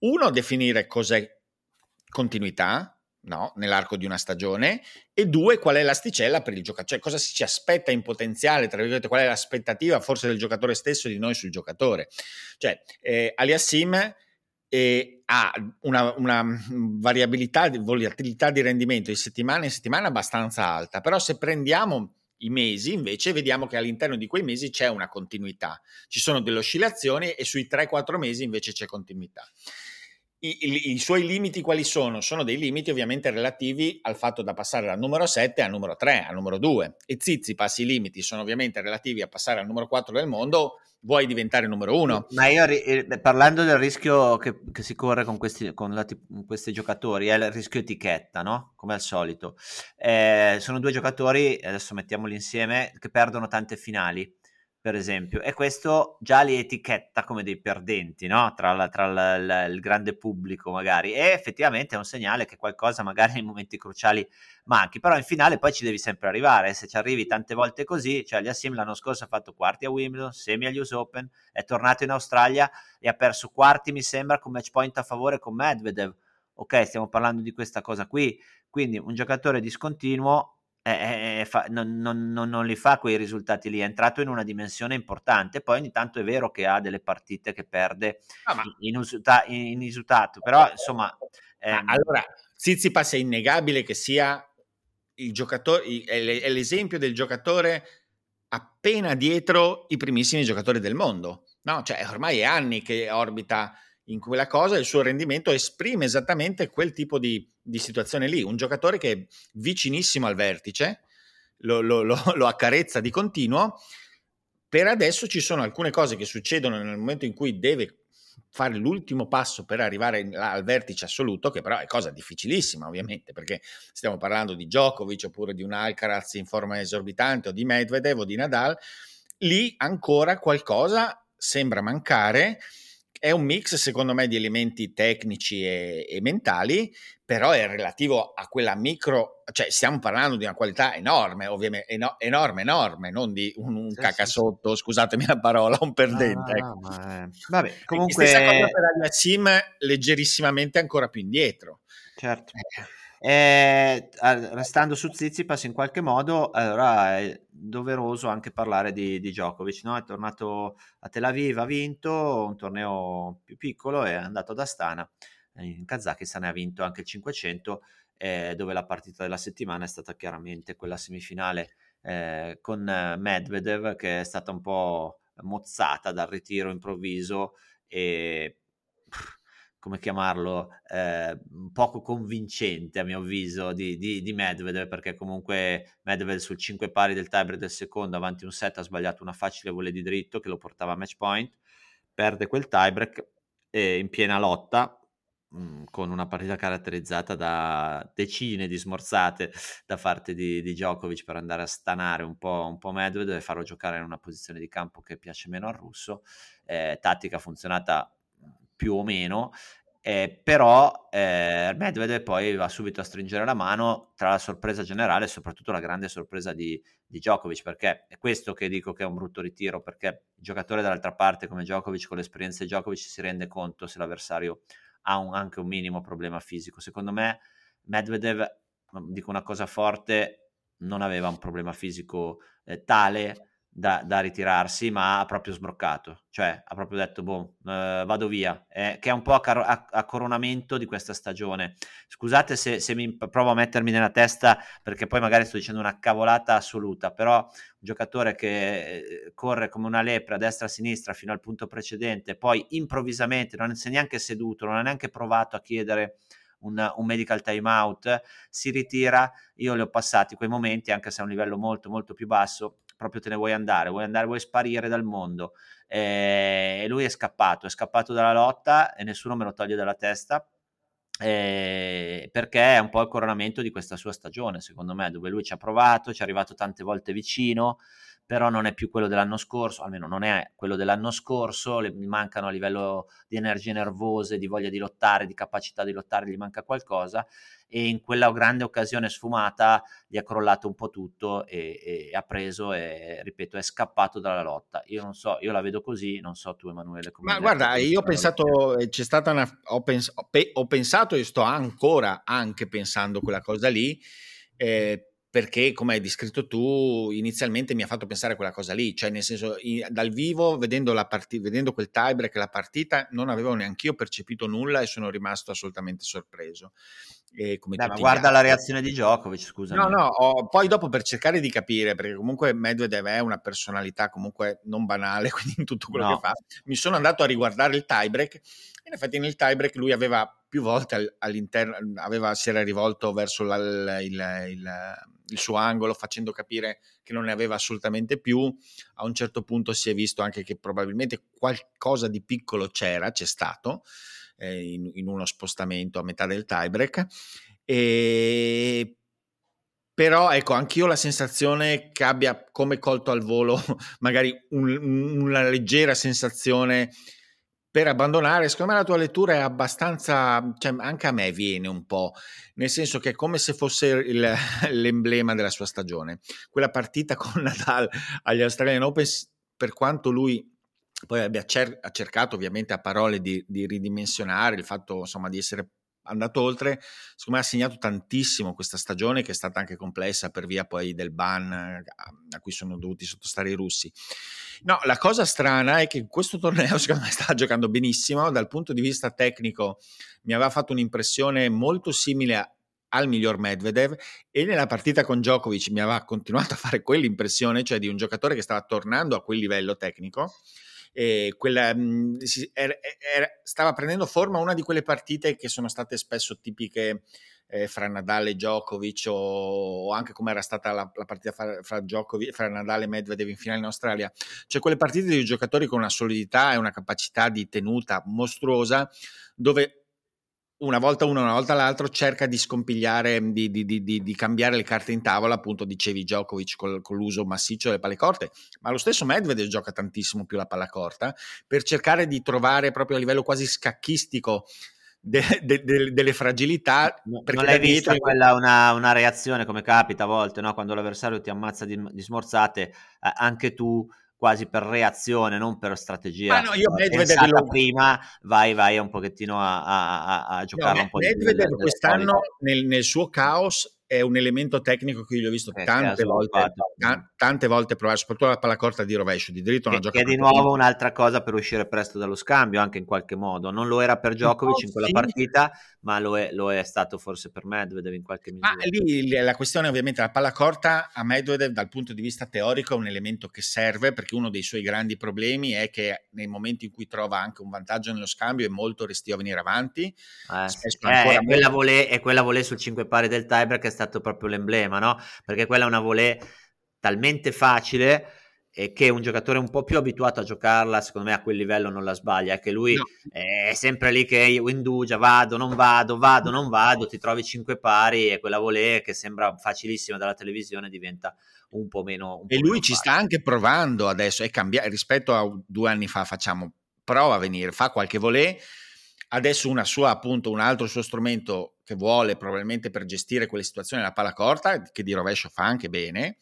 Uno, definire cos'è continuità, no, nell'arco di una stagione, e due, qual è l'asticella per il giocatore, cioè cosa si ci aspetta in potenziale, tra virgolette, qual è l'aspettativa forse del giocatore stesso e di noi sul giocatore. Cioè, eh, Aliassim eh, ha una, una, variabilità, volatilità di rendimento di settimana in settimana abbastanza alta, però se prendiamo i mesi, invece, vediamo che all'interno di quei mesi c'è una continuità. Ci sono delle oscillazioni e sui 3-4 mesi invece c'è continuità. I, i, I, suoi limiti quali sono? Sono dei limiti ovviamente relativi al fatto da passare dal numero 7 al numero 3, al numero 2. E Zizipas i limiti sono ovviamente relativi a passare al numero 4 del mondo, vuoi diventare numero 1. Ma io eh, parlando del rischio che, che si corre con questi, con la, questi, giocatori, è il rischio etichetta, no? Come al solito. Eh, sono due giocatori, adesso mettiamoli insieme, che perdono tante finali per esempio, e questo già li etichetta come dei perdenti, no? Tra, la, tra la, la, il grande pubblico magari, e effettivamente è un segnale che qualcosa magari nei momenti cruciali manchi, però in finale poi ci devi sempre arrivare, se ci arrivi tante volte così, cioè Aliassim l'anno scorso ha fatto quarti a Wimbledon, semi agli US Open, è tornato in Australia e ha perso quarti mi sembra con match point a favore con Medvedev, ok, stiamo parlando di questa cosa qui, quindi un giocatore discontinuo eh, eh, fa, non, non, non, non, li fa quei risultati lì, è entrato in una dimensione importante, poi ogni tanto è vero che ha delle partite che perde ah, ma... inusuta, inusutato, però insomma... Ehm... Allora, Zizipas è innegabile che sia il giocatore, è l'esempio del giocatore appena dietro i primissimi giocatori del mondo, no? Cioè ormai è anni che orbita in quella cosa, il suo rendimento esprime esattamente quel tipo di, di situazione lì. Un giocatore che è vicinissimo al vertice, lo, lo, lo, lo, accarezza di continuo. Per adesso ci sono alcune cose che succedono nel momento in cui deve fare l'ultimo passo per arrivare al vertice assoluto, che però è cosa difficilissima ovviamente, perché stiamo parlando di Djokovic oppure di un Alcaraz in forma esorbitante o di Medvedev o di Nadal, lì ancora qualcosa sembra mancare è un mix, secondo me, di elementi tecnici e, e, mentali, però è relativo a quella micro, cioè stiamo parlando di una qualità enorme, ovviamente, eno, enorme, enorme, non di un, un sì, cacasotto, sì. scusatemi la parola, un perdente. Ah, ecco. è... Vabbè, comunque... Stessa cosa per Aliassim, leggerissimamente ancora più indietro. Certo. Eh. E, restando su Zizipas in qualche modo, allora è doveroso anche parlare di, di Djokovic, no? è tornato a Tel Aviv, ha vinto un torneo più piccolo, è andato ad Astana, in Kazakistan e ha vinto anche il 500, eh, dove la partita della settimana è stata chiaramente quella semifinale eh, con Medvedev, che è stata un po' mozzata dal ritiro improvviso e come chiamarlo, eh, poco convincente a mio avviso di, di, di, Medvedev, perché comunque Medvedev sul 5 pari del tiebreak del secondo avanti un set ha sbagliato una facile volley di dritto che lo portava a match point, perde quel tiebreak e in piena lotta mh, mm, con una partita caratterizzata da decine di smorzate da parte di, di Djokovic per andare a stanare un po', un po' Medvedev e farlo giocare in una posizione di campo che piace meno al russo, eh, tattica funzionata più o meno, eh, però eh, Medvedev poi va subito a stringere la mano tra la sorpresa generale e soprattutto la grande sorpresa di, di Djokovic, perché è questo che dico che è un brutto ritiro, perché il giocatore dall'altra parte come Djokovic, con l'esperienza di Djokovic, si rende conto se l'avversario ha un, anche un minimo problema fisico. Secondo me Medvedev, dico una cosa forte, non aveva un problema fisico eh, tale da, da, ritirarsi, ma ha proprio sbroccato, cioè ha proprio detto, boh, eh, vado via, eh, che è un po' a, car- a, a, coronamento di questa stagione. Scusate se, se, mi provo a mettermi nella testa, perché poi magari sto dicendo una cavolata assoluta, però un giocatore che eh, corre come una lepre a destra e a sinistra fino al punto precedente, poi improvvisamente non si è neanche seduto, non ha neanche provato a chiedere un, un medical timeout, si ritira, io li ho passati quei momenti, anche se a un livello molto molto più basso, proprio te ne vuoi andare, vuoi andare, vuoi sparire dal mondo. Eh, e lui è scappato, è scappato dalla lotta e nessuno me lo toglie dalla testa. Eh, perché è un po' il coronamento di questa sua stagione, secondo me, dove lui ci ha provato, ci è arrivato tante volte vicino, però non è più quello dell'anno scorso, almeno non è quello dell'anno scorso, le, gli mancano a livello di energie nervose, di voglia di lottare, di capacità di lottare, gli manca qualcosa e in quella grande occasione sfumata gli è crollato un po' tutto e, e ha preso e, ripeto, è scappato dalla lotta. Io non so, io la vedo così, non so tu Emanuele come... Ma guarda, io ho pensato, eh, c'è stata una... Ho, pens- ho pensato e sto ancora anche pensando quella cosa lì, eh, perché come hai descritto tu inizialmente mi ha fatto pensare a quella cosa lì, cioè nel senso dal vivo vedendo, la parti- vedendo quel tiebreak la partita non avevo neanche io percepito nulla e sono rimasto assolutamente sorpreso. Beh, ma guarda la reazione di Djokovic, scusa. No, no, ho, poi dopo per cercare di capire, perché comunque Medvedev è una personalità comunque non banale, quindi in tutto quello no. che fa, mi sono andato a riguardare il tiebreak. In effetti nel tiebreak lui aveva più volte all'interno, aveva, si era rivolto verso la, il, il, il suo angolo facendo capire che non ne aveva assolutamente più. A un certo punto si è visto anche che probabilmente qualcosa di piccolo c'era, c'è stato eh, in, in, uno spostamento a metà del tiebreak. E però ecco, anch'io ho la sensazione che abbia come colto al volo magari un, una leggera sensazione per abbandonare. Secondo me la tua lettura è abbastanza, cioè anche a me viene un po', nel senso che è come se fosse il, l'emblema della sua stagione. Quella partita con Nadal agli Australian Open, per quanto lui poi abbia cer- ha cercato ovviamente a parole di, di ridimensionare il fatto insomma di essere andato oltre, secondo me ha segnato tantissimo questa stagione che è stata anche complessa per via poi del ban a cui sono dovuti sottostare i russi. No, la cosa strana è che questo torneo secondo me stava giocando benissimo, dal punto di vista tecnico mi aveva fatto un'impressione molto simile a, al miglior Medvedev e nella partita con Djokovic mi aveva continuato a fare quell'impressione, cioè di un giocatore che stava tornando a quel livello tecnico eh, quella, mh, era, era, stava prendendo forma una di quelle partite che sono state spesso tipiche eh, fra Nadal e Djokovic o, o anche come era stata la, la partita fra, fra, Djokovic, fra Nadal e Medvedev in finale in Australia, cioè quelle partite di giocatori con una solidità e una capacità di tenuta mostruosa dove una volta uno, una volta l'altro, cerca di scompigliare, di, di, di, di, cambiare le carte in tavola, appunto dicevi Djokovic col, con l'uso massiccio delle palle corte, ma lo stesso Medvedev gioca tantissimo più la palla corta per cercare di trovare proprio a livello quasi scacchistico de, de, de, delle fragilità. No, non l'hai vista quella una, una, reazione come capita a volte, no? quando l'avversario ti ammazza di, di smorzate, eh, anche tu quasi per reazione, non per strategia. Ma no, io Medvedev lo... prima, vai, vai un pochettino a, a, a, a giocare no, un po' Medvedev di più. quest'anno nel, nel, suo caos è un elemento tecnico che io ho visto eh, tante, volte, t- tante volte provare, soprattutto la palla corta di rovescio, di dritto. Che, che è di nuovo un'altra cosa per uscire presto dallo scambio, anche in qualche modo. Non lo era per Djokovic in quella sì. partita, ma lo è, lo è, stato forse per Medvedev in qualche misura. Ma lì la questione ovviamente la palla corta a Medvedev dal punto di vista teorico è un elemento che serve perché uno dei suoi grandi problemi è che nei momenti in cui trova anche un vantaggio nello scambio è molto restio a venire avanti. Eh, eh, è, quella volée, è quella volée sul 5 pari del tiebreak che è stato proprio l'emblema, no? Perché quella è una volée talmente facile e che un giocatore un po' più abituato a giocarla, secondo me a quel livello non la sbaglia, che lui no. è sempre lì che io indugia, vado, non vado, vado, non vado, ti trovi cinque pari e quella volée che sembra facilissima dalla televisione diventa un po' meno... Un e po lui ci sta anche provando adesso, è cambiato rispetto a due anni fa, facciamo, prova a venire, fa qualche volée, adesso una sua appunto un altro suo strumento che vuole probabilmente per gestire quelle situazioni la palla corta che di rovescio fa anche bene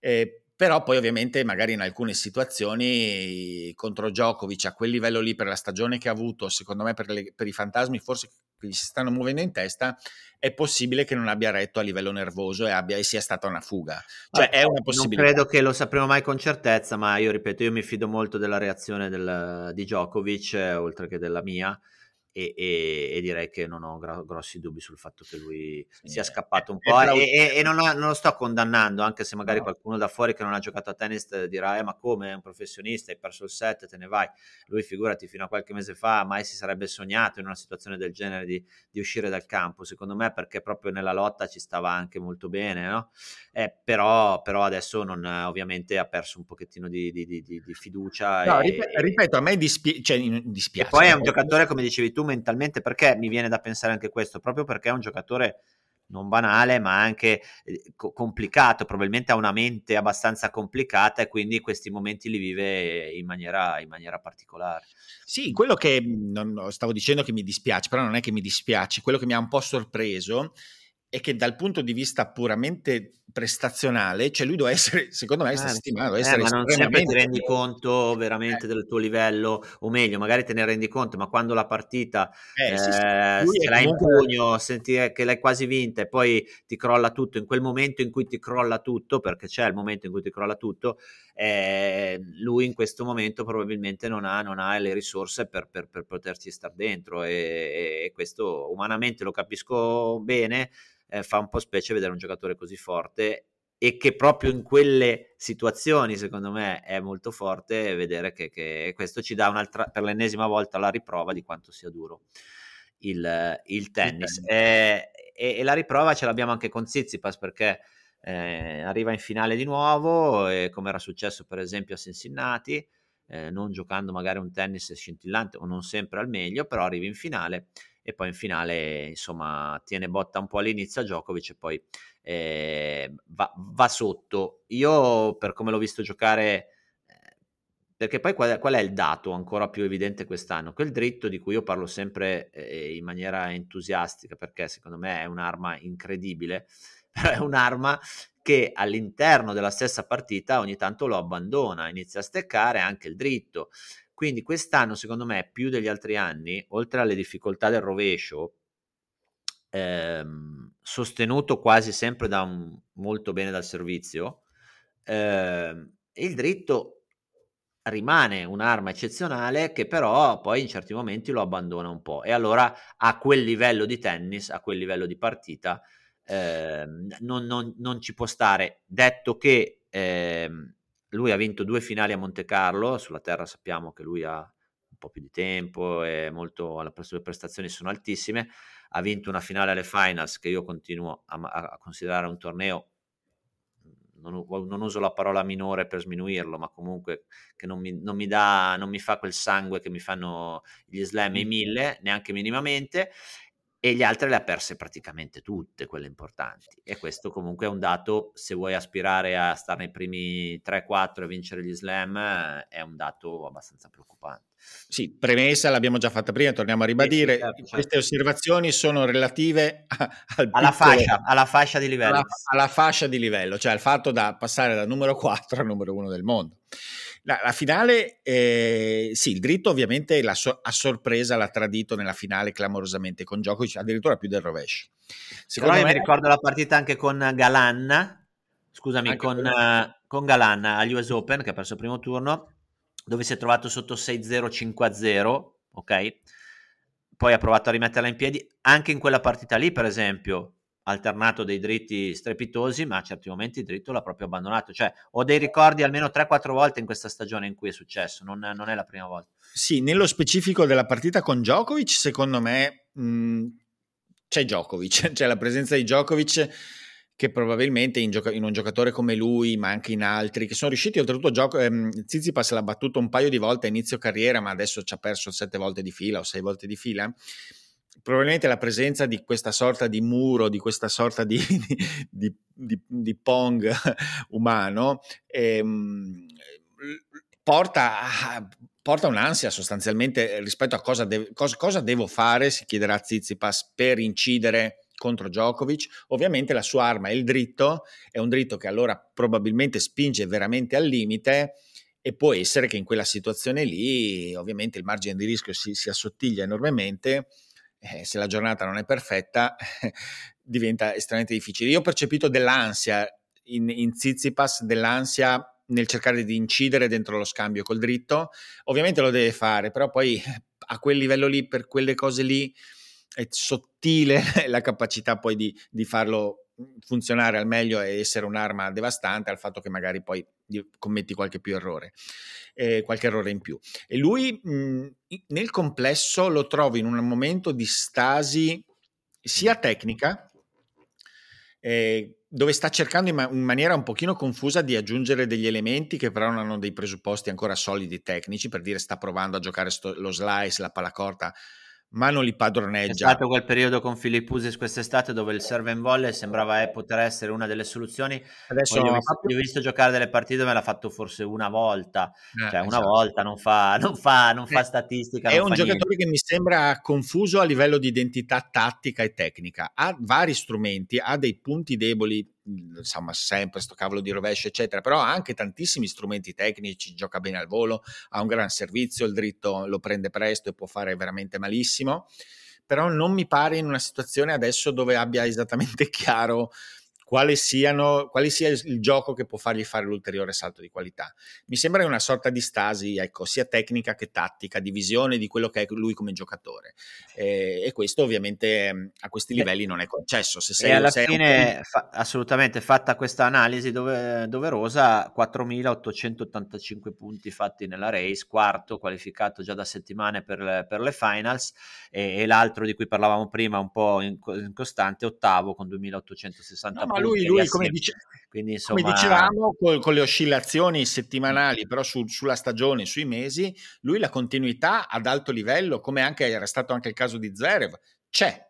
eh, però poi ovviamente magari in alcune situazioni contro Djokovic a quel livello lì per la stagione che ha avuto secondo me per, le, per i fantasmi forse quindi si stanno muovendo in testa, è possibile che non abbia retto a livello nervoso e, abbia, e sia stata una fuga. Cioè, ah, è una possibilità. Non credo che lo sapremo mai con certezza, ma io ripeto, io mi fido molto della reazione del, di Djokovic, eh, oltre che della mia e, e, e, direi che non ho gra- grossi dubbi sul fatto che lui sì, sia scappato un po' e, e non, ho, non, lo sto condannando anche se magari no. qualcuno da fuori che non ha giocato a tennis dirà eh, ma come? È un professionista hai perso il set te ne vai. Lui figurati fino a qualche mese fa mai si sarebbe sognato in una situazione del genere di, di uscire dal campo. Secondo me perché proprio nella lotta ci stava anche molto bene no? eh, però, però, adesso non, ovviamente ha perso un pochettino di, di, di fiducia no, ripeto, ripeto, a me dispi- cioè, dispiace poi è un giocatore come dicevi tu mentalmente perché mi viene da pensare anche questo, proprio perché è un giocatore non banale, ma anche eh, complicato, probabilmente ha una mente abbastanza complicata e quindi questi momenti li vive in maniera, in maniera particolare. Sì, quello che non, stavo dicendo che mi dispiace, però non è che mi dispiace, quello che mi ha un po' sorpreso è che dal punto di vista puramente prestazionale, cioè lui deve essere, secondo me, eh, essere eh, ma non sempre ti rendi conto veramente eh. del tuo livello, o meglio, magari te ne rendi conto, ma quando la partita eh, sì, sì. Eh, ce l'hai in pugno, senti che l'hai quasi vinta e poi ti crolla tutto, in quel momento in cui ti crolla tutto, perché c'è il momento in cui ti crolla tutto, eh, lui in questo momento probabilmente non ha, non ha le risorse per, per, per poterci stare dentro e, e questo umanamente lo capisco bene, eh, fa un po' specie vedere un giocatore così forte e che proprio in quelle situazioni, secondo me, è molto forte vedere che, che questo ci dà un'altra, per l'ennesima volta la riprova di quanto sia duro il, il tennis. Il eh, e, e, la riprova ce l'abbiamo anche con Zizipas perché eh, arriva in finale di nuovo, come era successo per esempio a Cincinnati, eh, non giocando magari un tennis scintillante o non sempre al meglio, però arriva in finale e poi in finale insomma tiene botta un po' all'inizio a Djokovic e poi eh, va, va, sotto. Io per come l'ho visto giocare, eh, perché poi qual è, qual è, il dato ancora più evidente quest'anno? Quel dritto di cui io parlo sempre eh, in maniera entusiastica perché secondo me è un'arma incredibile, però è un'arma che all'interno della stessa partita ogni tanto lo abbandona, inizia a steccare anche il dritto. Quindi quest'anno, secondo me, più degli altri anni, oltre alle difficoltà del rovescio, ehm, sostenuto quasi sempre da un, molto bene dal servizio, ehm, il dritto rimane un'arma eccezionale che però poi in certi momenti lo abbandona un po' e allora a quel livello di tennis, a quel livello di partita, ehm, non, non, non, ci può stare. Detto che ehm, lui ha vinto due finali a Monte Carlo, sulla terra sappiamo che lui ha un po' più di tempo e molto, le sue prestazioni sono altissime, ha vinto una finale alle finals che io continuo a, a considerare un torneo non, non, uso la parola minore per sminuirlo, ma comunque che non mi, non mi, dà, non mi fa quel sangue che mi fanno gli slam e i mille, neanche minimamente e gli altri le ha perse praticamente tutte, quelle importanti. E questo comunque è un dato, se vuoi aspirare a stare nei primi 3-4 e vincere gli slam, è un dato abbastanza preoccupante. Sì, premessa l'abbiamo già fatta prima, torniamo a ribadire, certo, certo. queste osservazioni sono relative a, al alla, fascia, alla fascia di livello. Alla, alla fascia di livello, cioè al fatto da passare dal numero 4 al numero 1 del mondo. La, la finale, eh, sì, il dritto ovviamente la so- a sorpresa l'ha tradito nella finale clamorosamente con Djokovic, addirittura più del rovescio. Secondo Però me... mi ricordo la partita anche con Galan, scusami, con, uh, con Galan agli US Open che ha perso il primo turno, dove si è trovato sotto 6-0, 5-0, ok? Poi ha provato a rimetterla in piedi. Anche in quella partita lì, per esempio, alternato dei dritti strepitosi, ma a certi momenti il dritto l'ha proprio abbandonato. Cioè, ho dei ricordi almeno 3-4 volte in questa stagione in cui è successo, non, non, è la prima volta. Sì, nello specifico della partita con Djokovic, secondo me mh, mhmm, c'è Djokovic, c'è la presenza di Djokovic che probabilmente in, gioca- in, un giocatore come lui, ma anche in altri, che sono riusciti oltretutto, gioco- ehm, Zizipas l'ha battuto un paio di volte a inizio carriera, ma adesso ci ha perso sette volte di fila o sei volte di fila probabilmente la presenza di questa sorta di muro, di questa sorta di, di, di, di pong umano, ehm, porta, porta, un'ansia sostanzialmente rispetto a cosa, de- cosa, cosa, devo fare, si chiederà a Zizipas, per incidere contro Djokovic. Ovviamente la sua arma è il dritto, è un dritto che allora probabilmente spinge veramente al limite e può essere che in quella situazione lì ovviamente il margine di rischio si, si assottiglia enormemente eh, se la giornata non è perfetta diventa estremamente difficile. Io ho percepito dell'ansia in, in Zizipas, dell'ansia nel cercare di incidere dentro lo scambio col dritto, ovviamente lo deve fare, però poi a quel livello lì, per quelle cose lì, è sottile la capacità poi di, di farlo funzionare al meglio e essere un'arma devastante al fatto che magari poi commetti qualche più errore, eh, qualche errore in più. E lui mh, nel complesso lo trovo in un momento di stasi sia tecnica, eh, dove sta cercando in, ma- in, maniera un pochino confusa di aggiungere degli elementi che però non hanno dei presupposti ancora solidi tecnici, per dire sta provando a giocare sto- lo slice, la palla corta ma non li padroneggia. È stato quel periodo con Filippusis quest'estate dove il serve in volley sembrava eh, poter essere una delle soluzioni. Adesso ho visto, ho visto, giocare delle partite, me l'ha fatto forse una volta, eh, cioè una esatto. volta, non fa, non fa, non fa eh, statistica. È un giocatore niente. che mi sembra confuso a livello di identità tattica e tecnica. Ha vari strumenti, ha dei punti deboli insomma sempre sto cavolo di rovescio eccetera però ha anche tantissimi strumenti tecnici gioca bene al volo ha un gran servizio il dritto lo prende presto e può fare veramente malissimo però non mi pare in una situazione adesso dove abbia esattamente chiaro quale, siano, quale sia il gioco che può fargli fare l'ulteriore salto di qualità. Mi sembra una sorta di stasi, ecco, sia tecnica che tattica, di visione di quello che è lui come giocatore. E, e questo ovviamente a questi livelli non è concesso. Se sei, e alla sei fine, un... fa, assolutamente, fatta questa analisi dove, doverosa, 4.885 punti fatti nella race, quarto qualificato già da settimane per le, per le finals e, e, l'altro di cui parlavamo prima, un po' incostante, ottavo con 2.860 no, ma lui, lui come, dice, Quindi, insomma... come dicevamo, con, con, le oscillazioni settimanali, però su, sulla stagione, sui mesi, lui la continuità ad alto livello, come anche era stato anche il caso di Zverev, c'è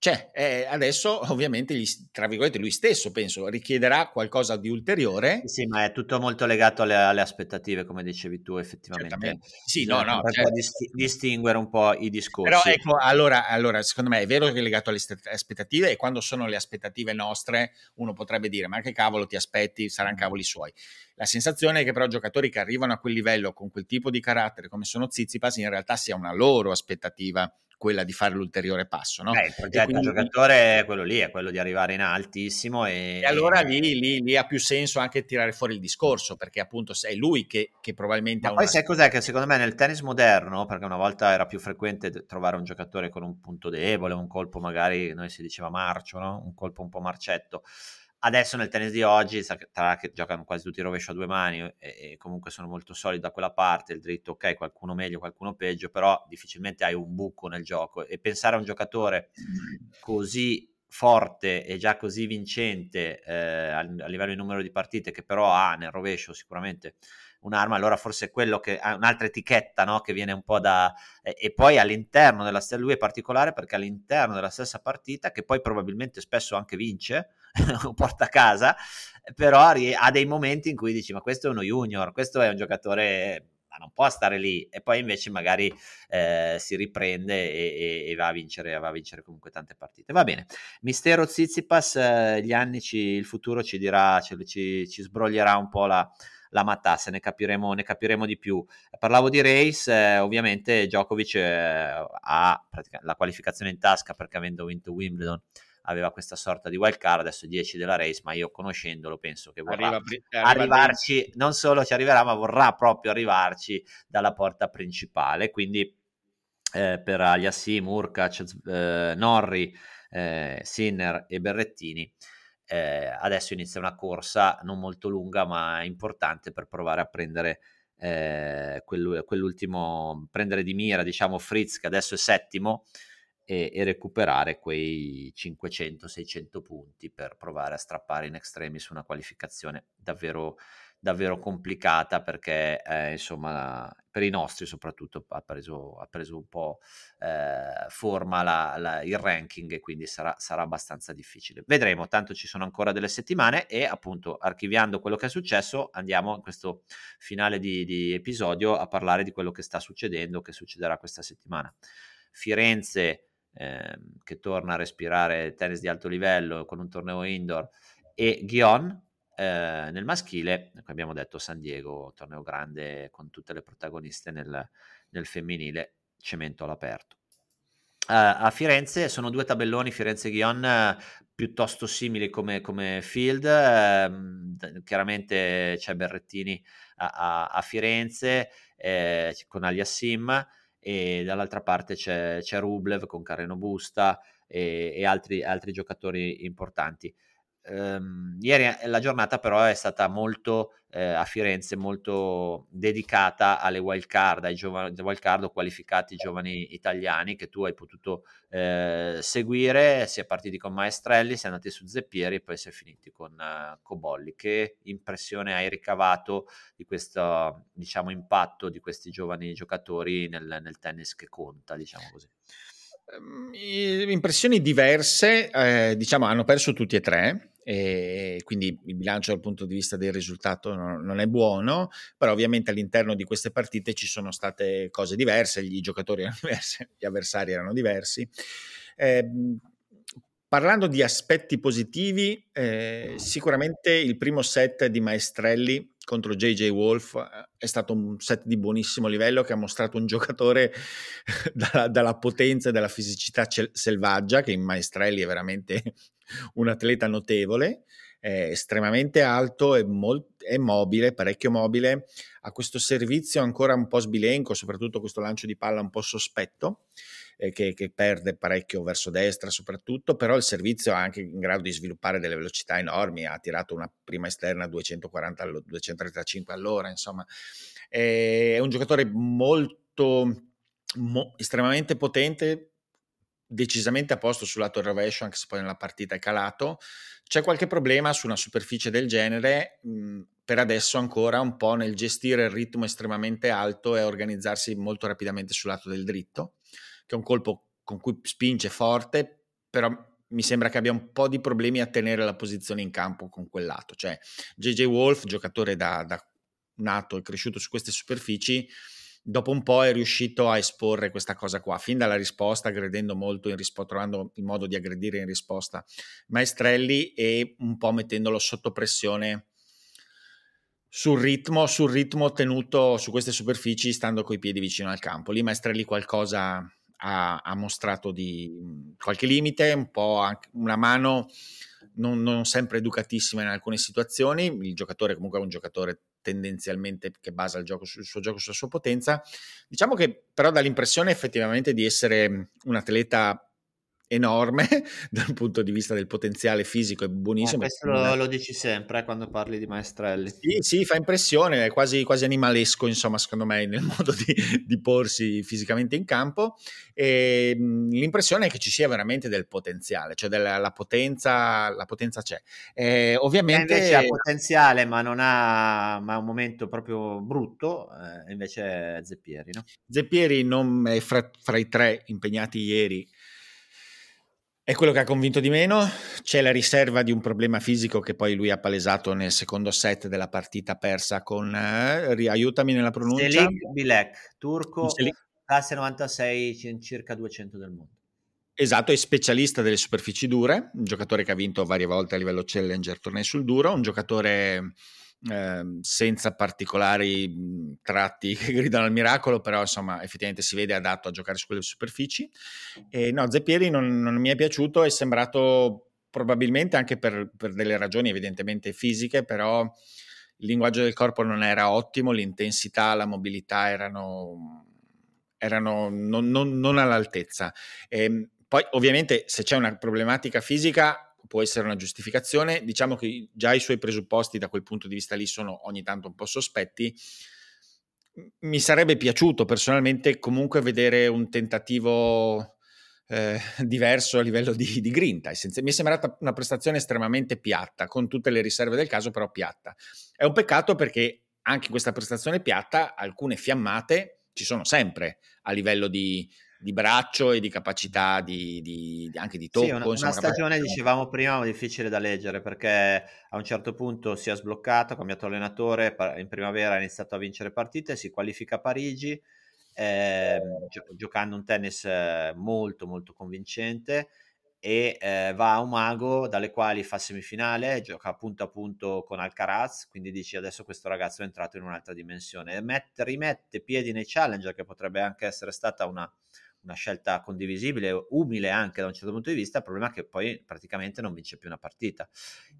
c'è, eh, adesso ovviamente, gli, tra virgolette, lui stesso penso richiederà qualcosa di ulteriore. Sì, ma è tutto molto legato alle, alle aspettative, come dicevi tu, effettivamente. Certamente. Sì, no, no. Per certo. disti- distinguere un po' i discorsi. Però ecco, allora, allora, secondo me è vero che è legato alle aspettative e quando sono le aspettative nostre uno potrebbe dire, ma che cavolo ti aspetti, saranno cavoli suoi. La sensazione è che però giocatori che arrivano a quel livello con quel tipo di carattere come sono Zizipas in realtà sia una loro aspettativa quella di fare l'ulteriore passo. No? Eh, il progetto quindi, giocatore è quello lì, è quello di arrivare in altissimo. E, e allora lì, lì, lì, ha più senso anche tirare fuori il discorso, perché appunto è lui che, che probabilmente Ma poi una... sai cos'è che secondo me nel tennis moderno, perché una volta era più frequente trovare un giocatore con un punto debole, un colpo magari, noi si diceva marcio, no? un colpo un po' marcetto, Adesso nel tennis di oggi, tra che giocano quasi tutti rovescio a due mani e, e, comunque sono molto solidi da quella parte, il dritto ok, qualcuno meglio, qualcuno peggio, però difficilmente hai un buco nel gioco. E pensare a un giocatore così forte e già così vincente eh, a, a, livello di numero di partite che però ha nel rovescio sicuramente un'arma, allora forse è quello che ha un'altra etichetta no? che viene un po' da... Eh, e poi all'interno della stessa, lui è particolare perché all'interno della stessa partita, che poi probabilmente spesso anche vince, porta a casa, però ha dei momenti in cui dici ma questo è uno junior, questo è un giocatore ma non può stare lì e poi invece magari eh, si riprende e, e, e, va, a vincere, va a vincere comunque tante partite. Va bene, Mistero Zizipas, eh, gli anni, ci, il futuro ci dirà, ci, ci sbroglierà un po' la, la matassa, ne capiremo, ne capiremo di più. Parlavo di race, eh, ovviamente Djokovic eh, ha la qualificazione in tasca perché avendo vinto Wimbledon aveva questa sorta di wild card, adesso 10 della race, ma io conoscendolo penso che vorrà arriva, arriva arrivarci, arriva. non solo ci arriverà, ma vorrà proprio arrivarci dalla porta principale, quindi eh, per Aliassi, Murkac, eh, Norri, eh, Sinner e Berrettini eh, adesso inizia una corsa non molto lunga ma importante per provare a prendere eh, quell'ultimo, prendere di mira diciamo Fritz che adesso è settimo e, e recuperare quei 500-600 punti per provare a strappare in extremis una qualificazione davvero davvero complicata perché eh, insomma per i nostri soprattutto ha preso, ha preso un po' eh, forma la, la, il ranking e quindi sarà, sarà, abbastanza difficile. Vedremo, tanto ci sono ancora delle settimane e appunto archiviando quello che è successo andiamo in questo finale di, di episodio a parlare di quello che sta succedendo, che succederà questa settimana. Firenze eh, che torna a respirare tennis di alto livello con un torneo indoor e Ghion eh, nel maschile, abbiamo detto San Diego, torneo grande con tutte le protagoniste nel, nel femminile, cemento all'aperto. a Firenze sono due tabelloni Firenze-Ghion piuttosto simili come, come field, eh, chiaramente c'è Berrettini a, a, a Firenze eh, con Aliassim e dall'altra parte c'è, c'è Rublev con Carreno Busta e, e altri, altri, giocatori importanti. Um, ieri la giornata però è stata molto eh, a Firenze molto dedicata alle wild card, ai giovani wild card o qualificati giovani italiani che tu hai potuto eh, seguire, si è partiti con Maestrelli, si è andati su Zeppieri e poi si è finiti con uh, Cobolli. Che impressione hai ricavato di questo diciamo impatto di questi giovani giocatori nel, nel tennis che conta, diciamo così? Ehm, impressioni diverse, eh, diciamo hanno perso tutti e tre, e quindi il bilancio dal punto di vista del risultato non, non, è buono, però ovviamente all'interno di queste partite ci sono state cose diverse, gli giocatori erano diversi, gli avversari erano diversi. Eh, parlando di aspetti positivi, eh, sicuramente il primo set di Maestrelli contro JJ Wolf eh, è stato un set di buonissimo livello che ha mostrato un giocatore dalla, dalla potenza e dalla fisicità cel- selvaggia, che in Maestrelli è veramente un atleta notevole, estremamente alto e, molt- è mobile, parecchio mobile, ha questo servizio ancora un po' sbilenco, soprattutto questo lancio di palla un po' sospetto. Eh, che, che, perde parecchio verso destra soprattutto, però il servizio è anche in grado di sviluppare delle velocità enormi, ha tirato una prima esterna a 240 all- 235 all'ora, insomma è un giocatore molto mo- estremamente potente, decisamente a posto sul lato rovescio, anche se poi nella partita è calato. C'è qualche problema su una superficie del genere, mh, per adesso ancora un po' nel gestire il ritmo estremamente alto e organizzarsi molto rapidamente sul lato del dritto, che è un colpo con cui spinge forte, però mi sembra che abbia un po' di problemi a tenere la posizione in campo con quel lato. Cioè, JJ Wolf, giocatore da, da nato e cresciuto su queste superfici, dopo un po' è riuscito a esporre questa cosa qua, fin dalla risposta, aggredendo molto, in rispo- trovando il modo di aggredire in risposta Maestrelli e un po' mettendolo sotto pressione sul ritmo, sul ritmo tenuto su queste superfici stando coi piedi vicino al campo. Lì Maestrelli qualcosa ha, ha mostrato di qualche limite, un po' anche una mano non, non, sempre educatissima in alcune situazioni. Il giocatore comunque è un giocatore tendenzialmente che basa il, gioco, il suo gioco sulla sua potenza. Diciamo che però dà l'impressione effettivamente di essere un atleta enorme dal punto di vista del potenziale fisico, è buonissimo. Eh, questo lo, lo, dici sempre eh, quando parli di Maestrelli. Sì, sì, fa impressione, è quasi, quasi animalesco, insomma, secondo me, nel modo di, di porsi fisicamente in campo. E, mh, l'impressione è che ci sia veramente del potenziale, cioè della, la, potenza, la potenza c'è. Eh, ovviamente... E invece ha potenziale, ma non ha, ma un momento proprio brutto, eh, invece Zeppieri, no? Zeppieri non è fra, fra i tre impegnati ieri è quello che ha convinto di meno. C'è la riserva di un problema fisico che poi lui ha palesato nel secondo set della partita persa con, eh, aiutami nella pronuncia. Selik Bilek, turco, classe 96, circa 200 del mondo. Esatto, è specialista delle superfici dure, un giocatore che ha vinto varie volte a livello challenger tornei sul duro, un giocatore Ehm, senza particolari mhmm, tratti che gridano al miracolo, però insomma effettivamente si vede adatto a giocare su quelle superfici. E no, Zeppieri non, non mi è piaciuto, è sembrato probabilmente anche per, per, delle ragioni evidentemente fisiche, però il linguaggio del corpo non era ottimo, l'intensità, la mobilità erano, erano non, non, non all'altezza. E ehm, poi ovviamente se c'è una problematica fisica può essere una giustificazione. Diciamo che già i suoi presupposti da quel punto di vista lì sono ogni tanto un po' sospetti. Mi sarebbe piaciuto personalmente comunque vedere un tentativo eh, diverso a livello di, di grinta. Mi è sembrata una prestazione estremamente piatta, con tutte le riserve del caso, però piatta. È un peccato perché anche in questa prestazione piatta alcune fiammate ci sono sempre a livello di, di braccio e di capacità di, di, anche di tocco. Sì, una, una stagione, capacità. dicevamo prima, difficile da leggere perché a un certo punto si è sbloccato, ha cambiato allenatore, in primavera ha iniziato a vincere partite, si qualifica a Parigi, eh, gio- giocando un tennis eh, molto molto convincente e eh, va a un mago dalle quali fa semifinale, gioca punto a punto con Alcaraz, quindi dici adesso questo ragazzo è entrato in un'altra dimensione, mette, rimette piedi nei challenger che potrebbe anche essere stata una una scelta condivisibile, umile anche da un certo punto di vista, il problema è che poi praticamente non vince più una partita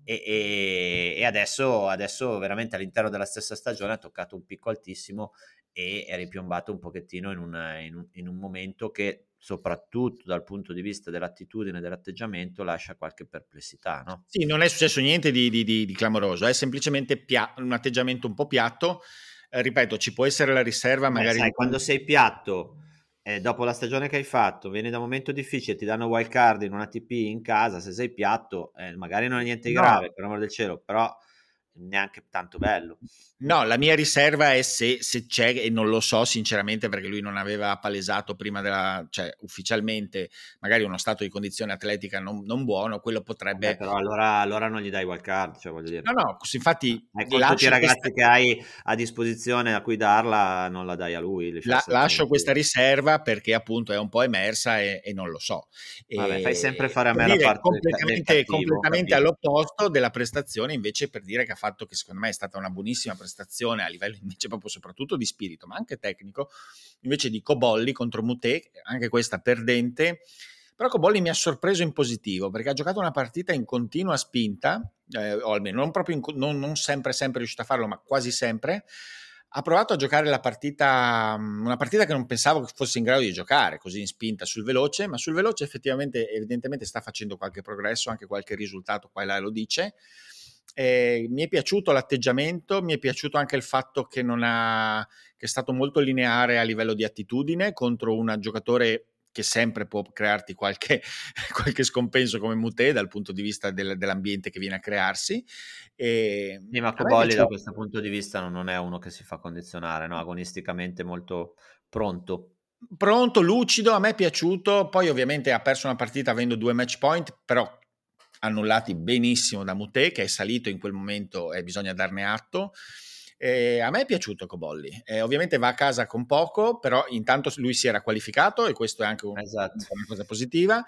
e, e, e adesso, adesso veramente all'interno della stessa stagione ha toccato un picco altissimo e è ripiombato un pochettino in, una, in, un, in un momento che soprattutto dal punto di vista dell'attitudine e dell'atteggiamento lascia qualche perplessità. No? Sì, non è successo niente di, di, di, di clamoroso, è semplicemente pia- un atteggiamento un po' piatto. Eh, ripeto, ci può essere la riserva magari... Beh, sai, quando sei piatto, eh, dopo la stagione che hai fatto, vieni da un momento difficile, ti danno wild card in una TP in casa, se sei piatto, eh, magari non è niente di no. grave, per amore del cielo, però neanche tanto bello. No, la mia riserva è se, se, c'è, e non lo so sinceramente perché lui non aveva palesato prima della, cioè ufficialmente, magari uno stato di condizione atletica non, non buono, quello potrebbe... Beh, però allora, allora, non gli dai wild card, cioè voglio dire... No, no, infatti... Eh, con tutti i ragazzi questa... che hai a disposizione a cui darla, non la dai a lui. La, lascio questa riserva perché appunto è un po' emersa e, e non lo so. Vabbè, fai sempre fare a me la parte completamente, del cattivo, completamente all'opposto della prestazione invece per dire che ha fatto che secondo me è stata una buonissima prestazione a livello invece proprio soprattutto di spirito, ma anche tecnico, invece di Cobolli contro Mutè, anche questa perdente. Però Cobolli mi ha sorpreso in positivo perché ha giocato una partita in continua spinta, eh, o almeno non, in, non, non sempre, sempre riuscito a farlo, ma quasi sempre. Ha provato a giocare la partita, una partita che non pensavo che fosse in grado di giocare, così in spinta sul veloce, ma sul veloce effettivamente, evidentemente sta facendo qualche progresso, anche qualche risultato qua e là lo dice. Eh, mi è piaciuto l'atteggiamento, mi è piaciuto anche il fatto che, ha, che è stato molto lineare a livello di attitudine contro un giocatore che sempre può crearti qualche, qualche scompenso come Mute dal punto di vista del, dell'ambiente che viene a crearsi. E, sì, ma Cobolli da questo punto di vista non è uno che si fa condizionare, no? agonisticamente molto pronto. Pronto, lucido, a me è piaciuto, poi ovviamente ha perso una partita avendo due match point, però annullati benissimo da Mute, che è salito in quel momento e bisogna darne atto. Eh, a me è piaciuto Cobolli, eh, ovviamente va a casa con poco, però intanto lui si era qualificato e questo è anche un, esatto. una cosa positiva.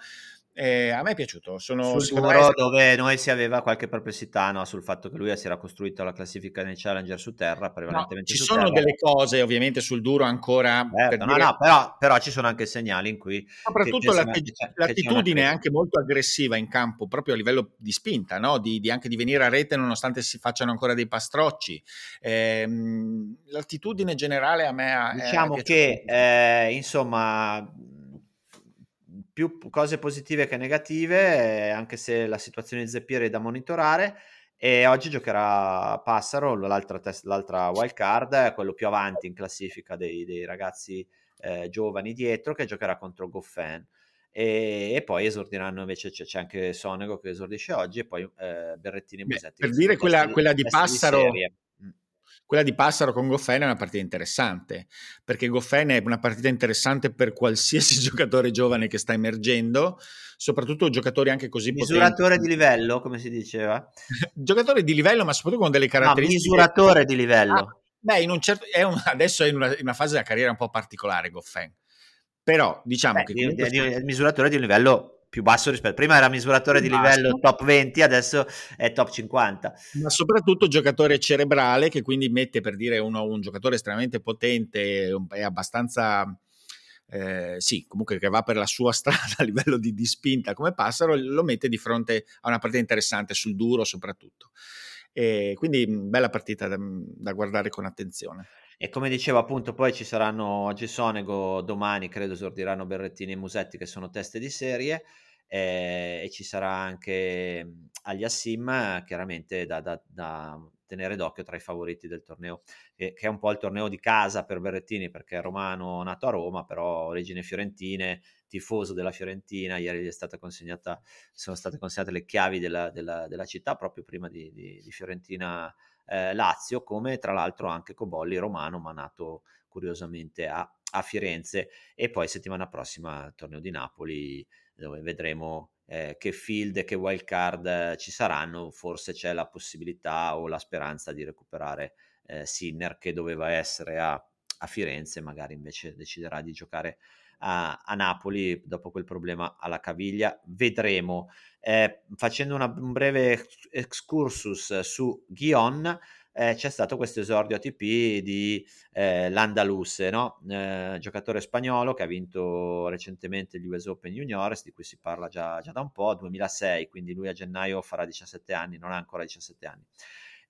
Eh, a me è piaciuto. Sono, sul muro me... dove noi si aveva qualche perplessità no, sul fatto che lui si era costruito la classifica nei Challenger su terra, prevalentemente no, ci sono terra. delle cose ovviamente sul duro ancora. Certo, per no, dire... no, però, però, ci sono anche segnali in cui... Soprattutto l'attitudine è anche molto aggressiva in campo, proprio a livello di spinta, no? di, di, anche di venire a rete nonostante si facciano ancora dei pastrocci. Eh, l'attitudine generale a me ha... Diciamo che, eh, insomma più cose positive che negative, anche se la situazione di Zeppieri è da monitorare. E oggi giocherà Passaro, l'altra, test, l'altra wild card, quello più avanti in classifica dei, dei ragazzi eh, giovani dietro, che giocherà contro Goffin. E, e, poi esordiranno invece c'è, c'è, anche Sonego che esordisce oggi e poi eh, Berrettini e Musetti. Per dire quella, quella di Passaro, di quella di Passaro con Goffen è una partita interessante, perché Goffen è una partita interessante per qualsiasi giocatore giovane che sta emergendo, soprattutto giocatori anche così Misuratore potenti. di livello, come si diceva. giocatore di livello, ma soprattutto con delle caratteristiche... No, misuratore di livello. Ah, beh, in un certo... è un... adesso è in una, in una, fase della carriera un po' particolare Goffen. Però diciamo beh, che... Di, di, di, misuratore di livello più basso rispetto prima era misuratore più di basso. livello top 20 adesso è top 50 ma soprattutto giocatore cerebrale che quindi mette per dire uno, un giocatore estremamente potente e abbastanza eh, sì, comunque che va per la sua strada a livello di, di, spinta come Passaro, lo mette di fronte a una partita interessante sul duro soprattutto. E quindi bella partita da, da guardare con attenzione. E come dicevo appunto, poi ci saranno oggi Sonego, domani credo esordiranno Berrettini e Musetti che sono teste di serie eh, e ci sarà anche agli Assim chiaramente da, da, da, tenere d'occhio tra i favoriti del torneo, che, che, è un po' il torneo di casa per Berrettini perché è romano nato a Roma, però origini fiorentine, tifoso della Fiorentina, ieri gli sono state consegnate le chiavi della, della, della città proprio prima di, di, di Fiorentina eh, Lazio, come tra l'altro anche Cobolli romano, ma nato curiosamente a, a Firenze. E poi settimana prossima torneo di Napoli, dove vedremo eh, che field che wild card ci saranno. Forse c'è la possibilità o la speranza di recuperare eh, Sinner che doveva essere a, a Firenze, magari invece deciderà di giocare a, Napoli dopo quel problema alla caviglia. Vedremo. Eh, facendo una, un breve excursus su Guion, eh, c'è stato questo esordio ATP di eh, Landaluse, no? eh, giocatore spagnolo che ha vinto recentemente gli US Open Juniors, di cui si parla già, già da un po', 2006, quindi lui a gennaio farà 17 anni, non ha ancora 17 anni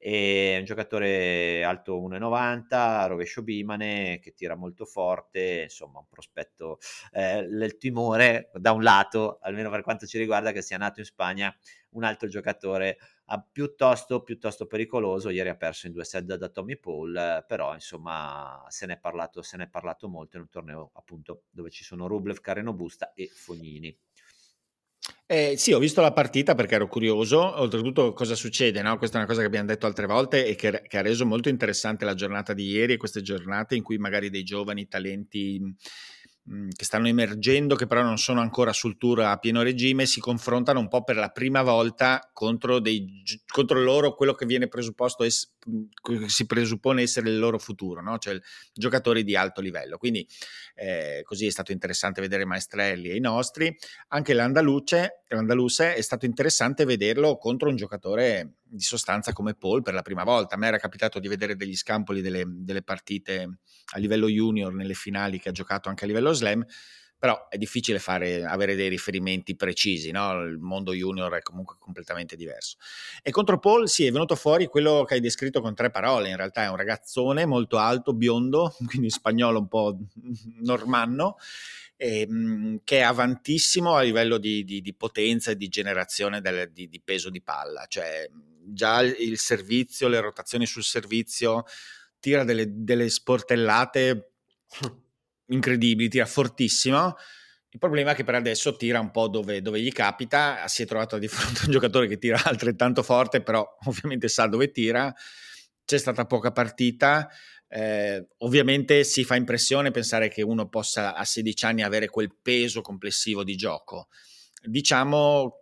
è un giocatore alto 1,90, rovescio bimane, che tira molto forte, insomma un prospetto, eh, il timore da un lato, almeno per quanto ci riguarda, che sia nato in Spagna un altro giocatore ah, piuttosto, piuttosto pericoloso, ieri ha perso in due set da Tommy Paul, però insomma se ne, è parlato, se ne è parlato molto in un torneo appunto dove ci sono Rublev, Careno Busta e Fognini. Eh, sì, ho visto la partita perché ero curioso, oltretutto cosa succede, no? questa è una cosa che abbiamo detto altre volte e che, che, ha reso molto interessante la giornata di ieri e queste giornate in cui magari dei giovani talenti che stanno emergendo, che però non sono ancora sul tour a pieno regime, si confrontano un po' per la prima volta contro, dei, contro loro quello che viene presupposto, es, si presuppone essere il loro futuro, no? cioè giocatori di alto livello. Quindi eh, così è stato interessante vedere Maestrelli e i nostri. Anche l'Andaluce, è stato interessante vederlo contro un giocatore di sostanza come Paul per la prima volta. A me era capitato di vedere degli scampoli delle, delle partite a livello junior nelle finali che ha giocato anche a livello slam, però è difficile fare, avere dei riferimenti precisi, no? il mondo junior è comunque completamente diverso. E contro Paul sì, è venuto fuori quello che hai descritto con tre parole, in realtà è un ragazzone molto alto, biondo, quindi spagnolo un po' normanno, ehm, che è avantissimo a livello di, di, di potenza e di generazione del, di, di peso di palla, cioè già il servizio, le rotazioni sul servizio, tira delle, delle sportellate incredibili, tira fortissimo. Il problema è che per adesso tira un po' dove, dove, gli capita, si è trovato di fronte a un giocatore che tira altrettanto forte, però ovviamente sa dove tira, c'è stata poca partita, eh, ovviamente si fa impressione pensare che uno possa a 16 anni avere quel peso complessivo di gioco. Diciamo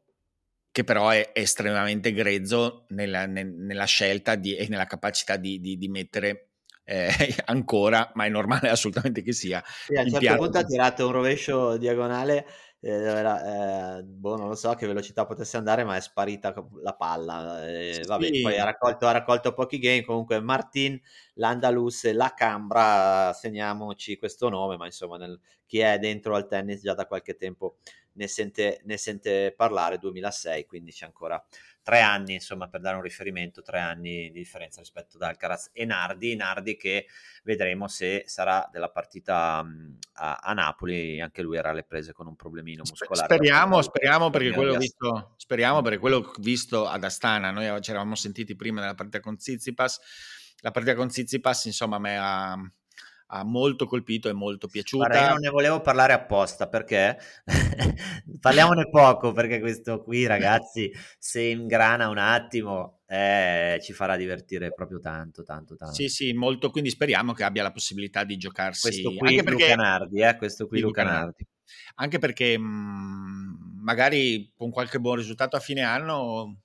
che però è, estremamente grezzo nella, nella scelta di, e nella capacità di, di, di mettere eh, ancora, ma è normale assolutamente che sia. Sì, a un certo punto ha tirato un rovescio diagonale, eh, era, eh, boh, non lo so a che velocità potesse andare, ma è sparita la palla. Eh, vabbè, sì. poi ha raccolto, ha raccolto, pochi game. Comunque, Martin, l'Andalus e la Cambra, segniamoci questo nome, ma insomma, nel, chi è dentro al tennis già da qualche tempo ne sente, ne sente parlare, 2006, quindi c'è ancora tre anni, insomma, per dare un riferimento, tre anni di differenza rispetto ad Alcaraz e Nardi, Nardi che vedremo se sarà della partita a, a, Napoli, anche lui era alle prese con un problemino muscolare. Speriamo, speriamo perché, quello visto, speriamo perché quello visto ad Astana, noi ci eravamo sentiti prima della partita con Zizipas, la partita con Zizipas insomma a me ha ha molto colpito e molto piaciuta. Guarda, non ne volevo parlare apposta perché parliamone poco perché questo qui ragazzi se ingrana un attimo eh, ci farà divertire proprio tanto tanto tanto. Sì sì molto quindi speriamo che abbia la possibilità di giocarsi. Questo qui anche perché... Luca Nardi, eh, questo qui Luca Nardi. Anche perché mh, mhmm, magari con qualche buon risultato a fine anno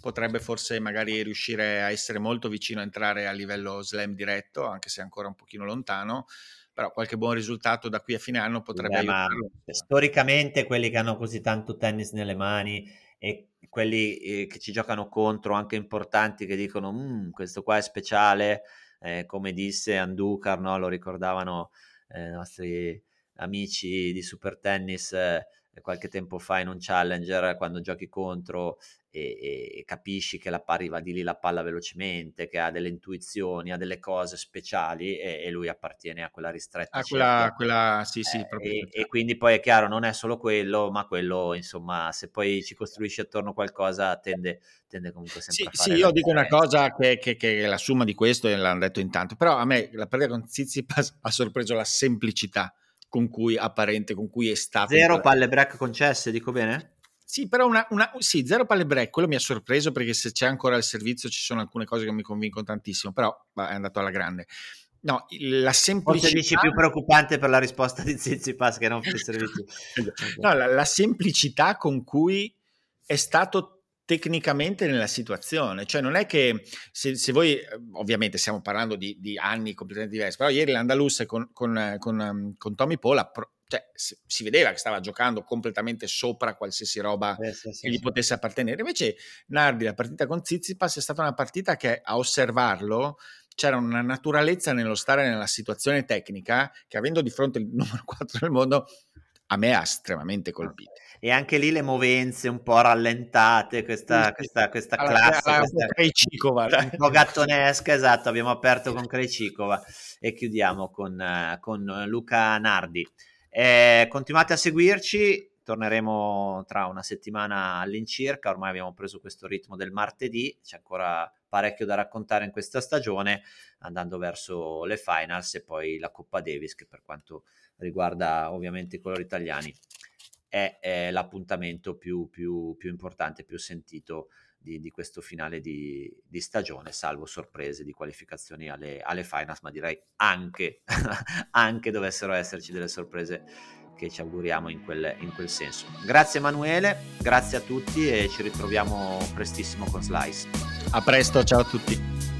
potrebbe forse magari riuscire a essere molto vicino a entrare a livello slam diretto, anche se ancora un pochino lontano, però qualche buon risultato da qui a fine anno potrebbe Beh, aiutarlo. Storicamente quelli che hanno così tanto tennis nelle mani e quelli eh, che ci giocano contro, anche importanti, che dicono mmm, questo qua è speciale, eh, come disse Anducar, no? lo ricordavano eh, i nostri amici di Super Tennis eh, qualche tempo fa in un challenger quando giochi contro e, e, capisci che la arriva di lì la palla velocemente, che ha delle intuizioni, ha delle cose speciali e, e lui appartiene a quella ristretta. A quella, quella, sì, sì, eh, e, e, quindi poi è chiaro, non è solo quello, ma quello, insomma, se poi ci costruisci attorno qualcosa tende, tende comunque sempre sì, a fare. Sì, io dico una cosa che, che, che, è la somma di questo e l'hanno detto intanto, però a me la partita con Zizipas ha sorpreso la semplicità con cui apparente, con cui è stato. Zero palle break concesse, dico bene? Sì, però una, una, sì, zero palle break, quello mi ha sorpreso perché se c'è ancora il servizio ci sono alcune cose che mi convincono tantissimo, però bah, è andato alla grande. No, la semplicità... Forse dici più preoccupante per la risposta di Zizipas che non per il servizio. no, la, la semplicità con cui è stato tecnicamente nella situazione. Cioè non è che se, se voi, ovviamente stiamo parlando di, di, anni completamente diversi, però ieri l'Andalus con, con, con, con Tommy Paul ha, cioè, si vedeva che stava giocando completamente sopra qualsiasi roba eh, sì, sì, che gli sì. potesse appartenere. Invece Nardi, la partita con Zizipas è stata una partita che a osservarlo c'era una naturalezza nello stare nella situazione tecnica che avendo di fronte il numero 4 del mondo a me ha estremamente colpito. E anche lì le movenze un po' rallentate, questa, questa, questa alla, classe, alla, questa, Krejcikova, un po' gattonesca, esatto, abbiamo aperto con Krejcikova e chiudiamo con, con Luca Nardi. Eh, continuate a seguirci, torneremo tra una settimana all'incirca, ormai abbiamo preso questo ritmo del martedì, c'è ancora parecchio da raccontare in questa stagione, andando verso le finals e poi la Coppa Davis, che per quanto riguarda ovviamente i colori italiani è, è l'appuntamento più, più, più, importante, più sentito di, di questo finale di, di, stagione, salvo sorprese di qualificazioni alle, alle finals, ma direi anche, anche dovessero esserci delle sorprese che ci auguriamo in quel, in quel senso. Grazie Emanuele, grazie a tutti e ci ritroviamo prestissimo con Slice. A presto, ciao a tutti.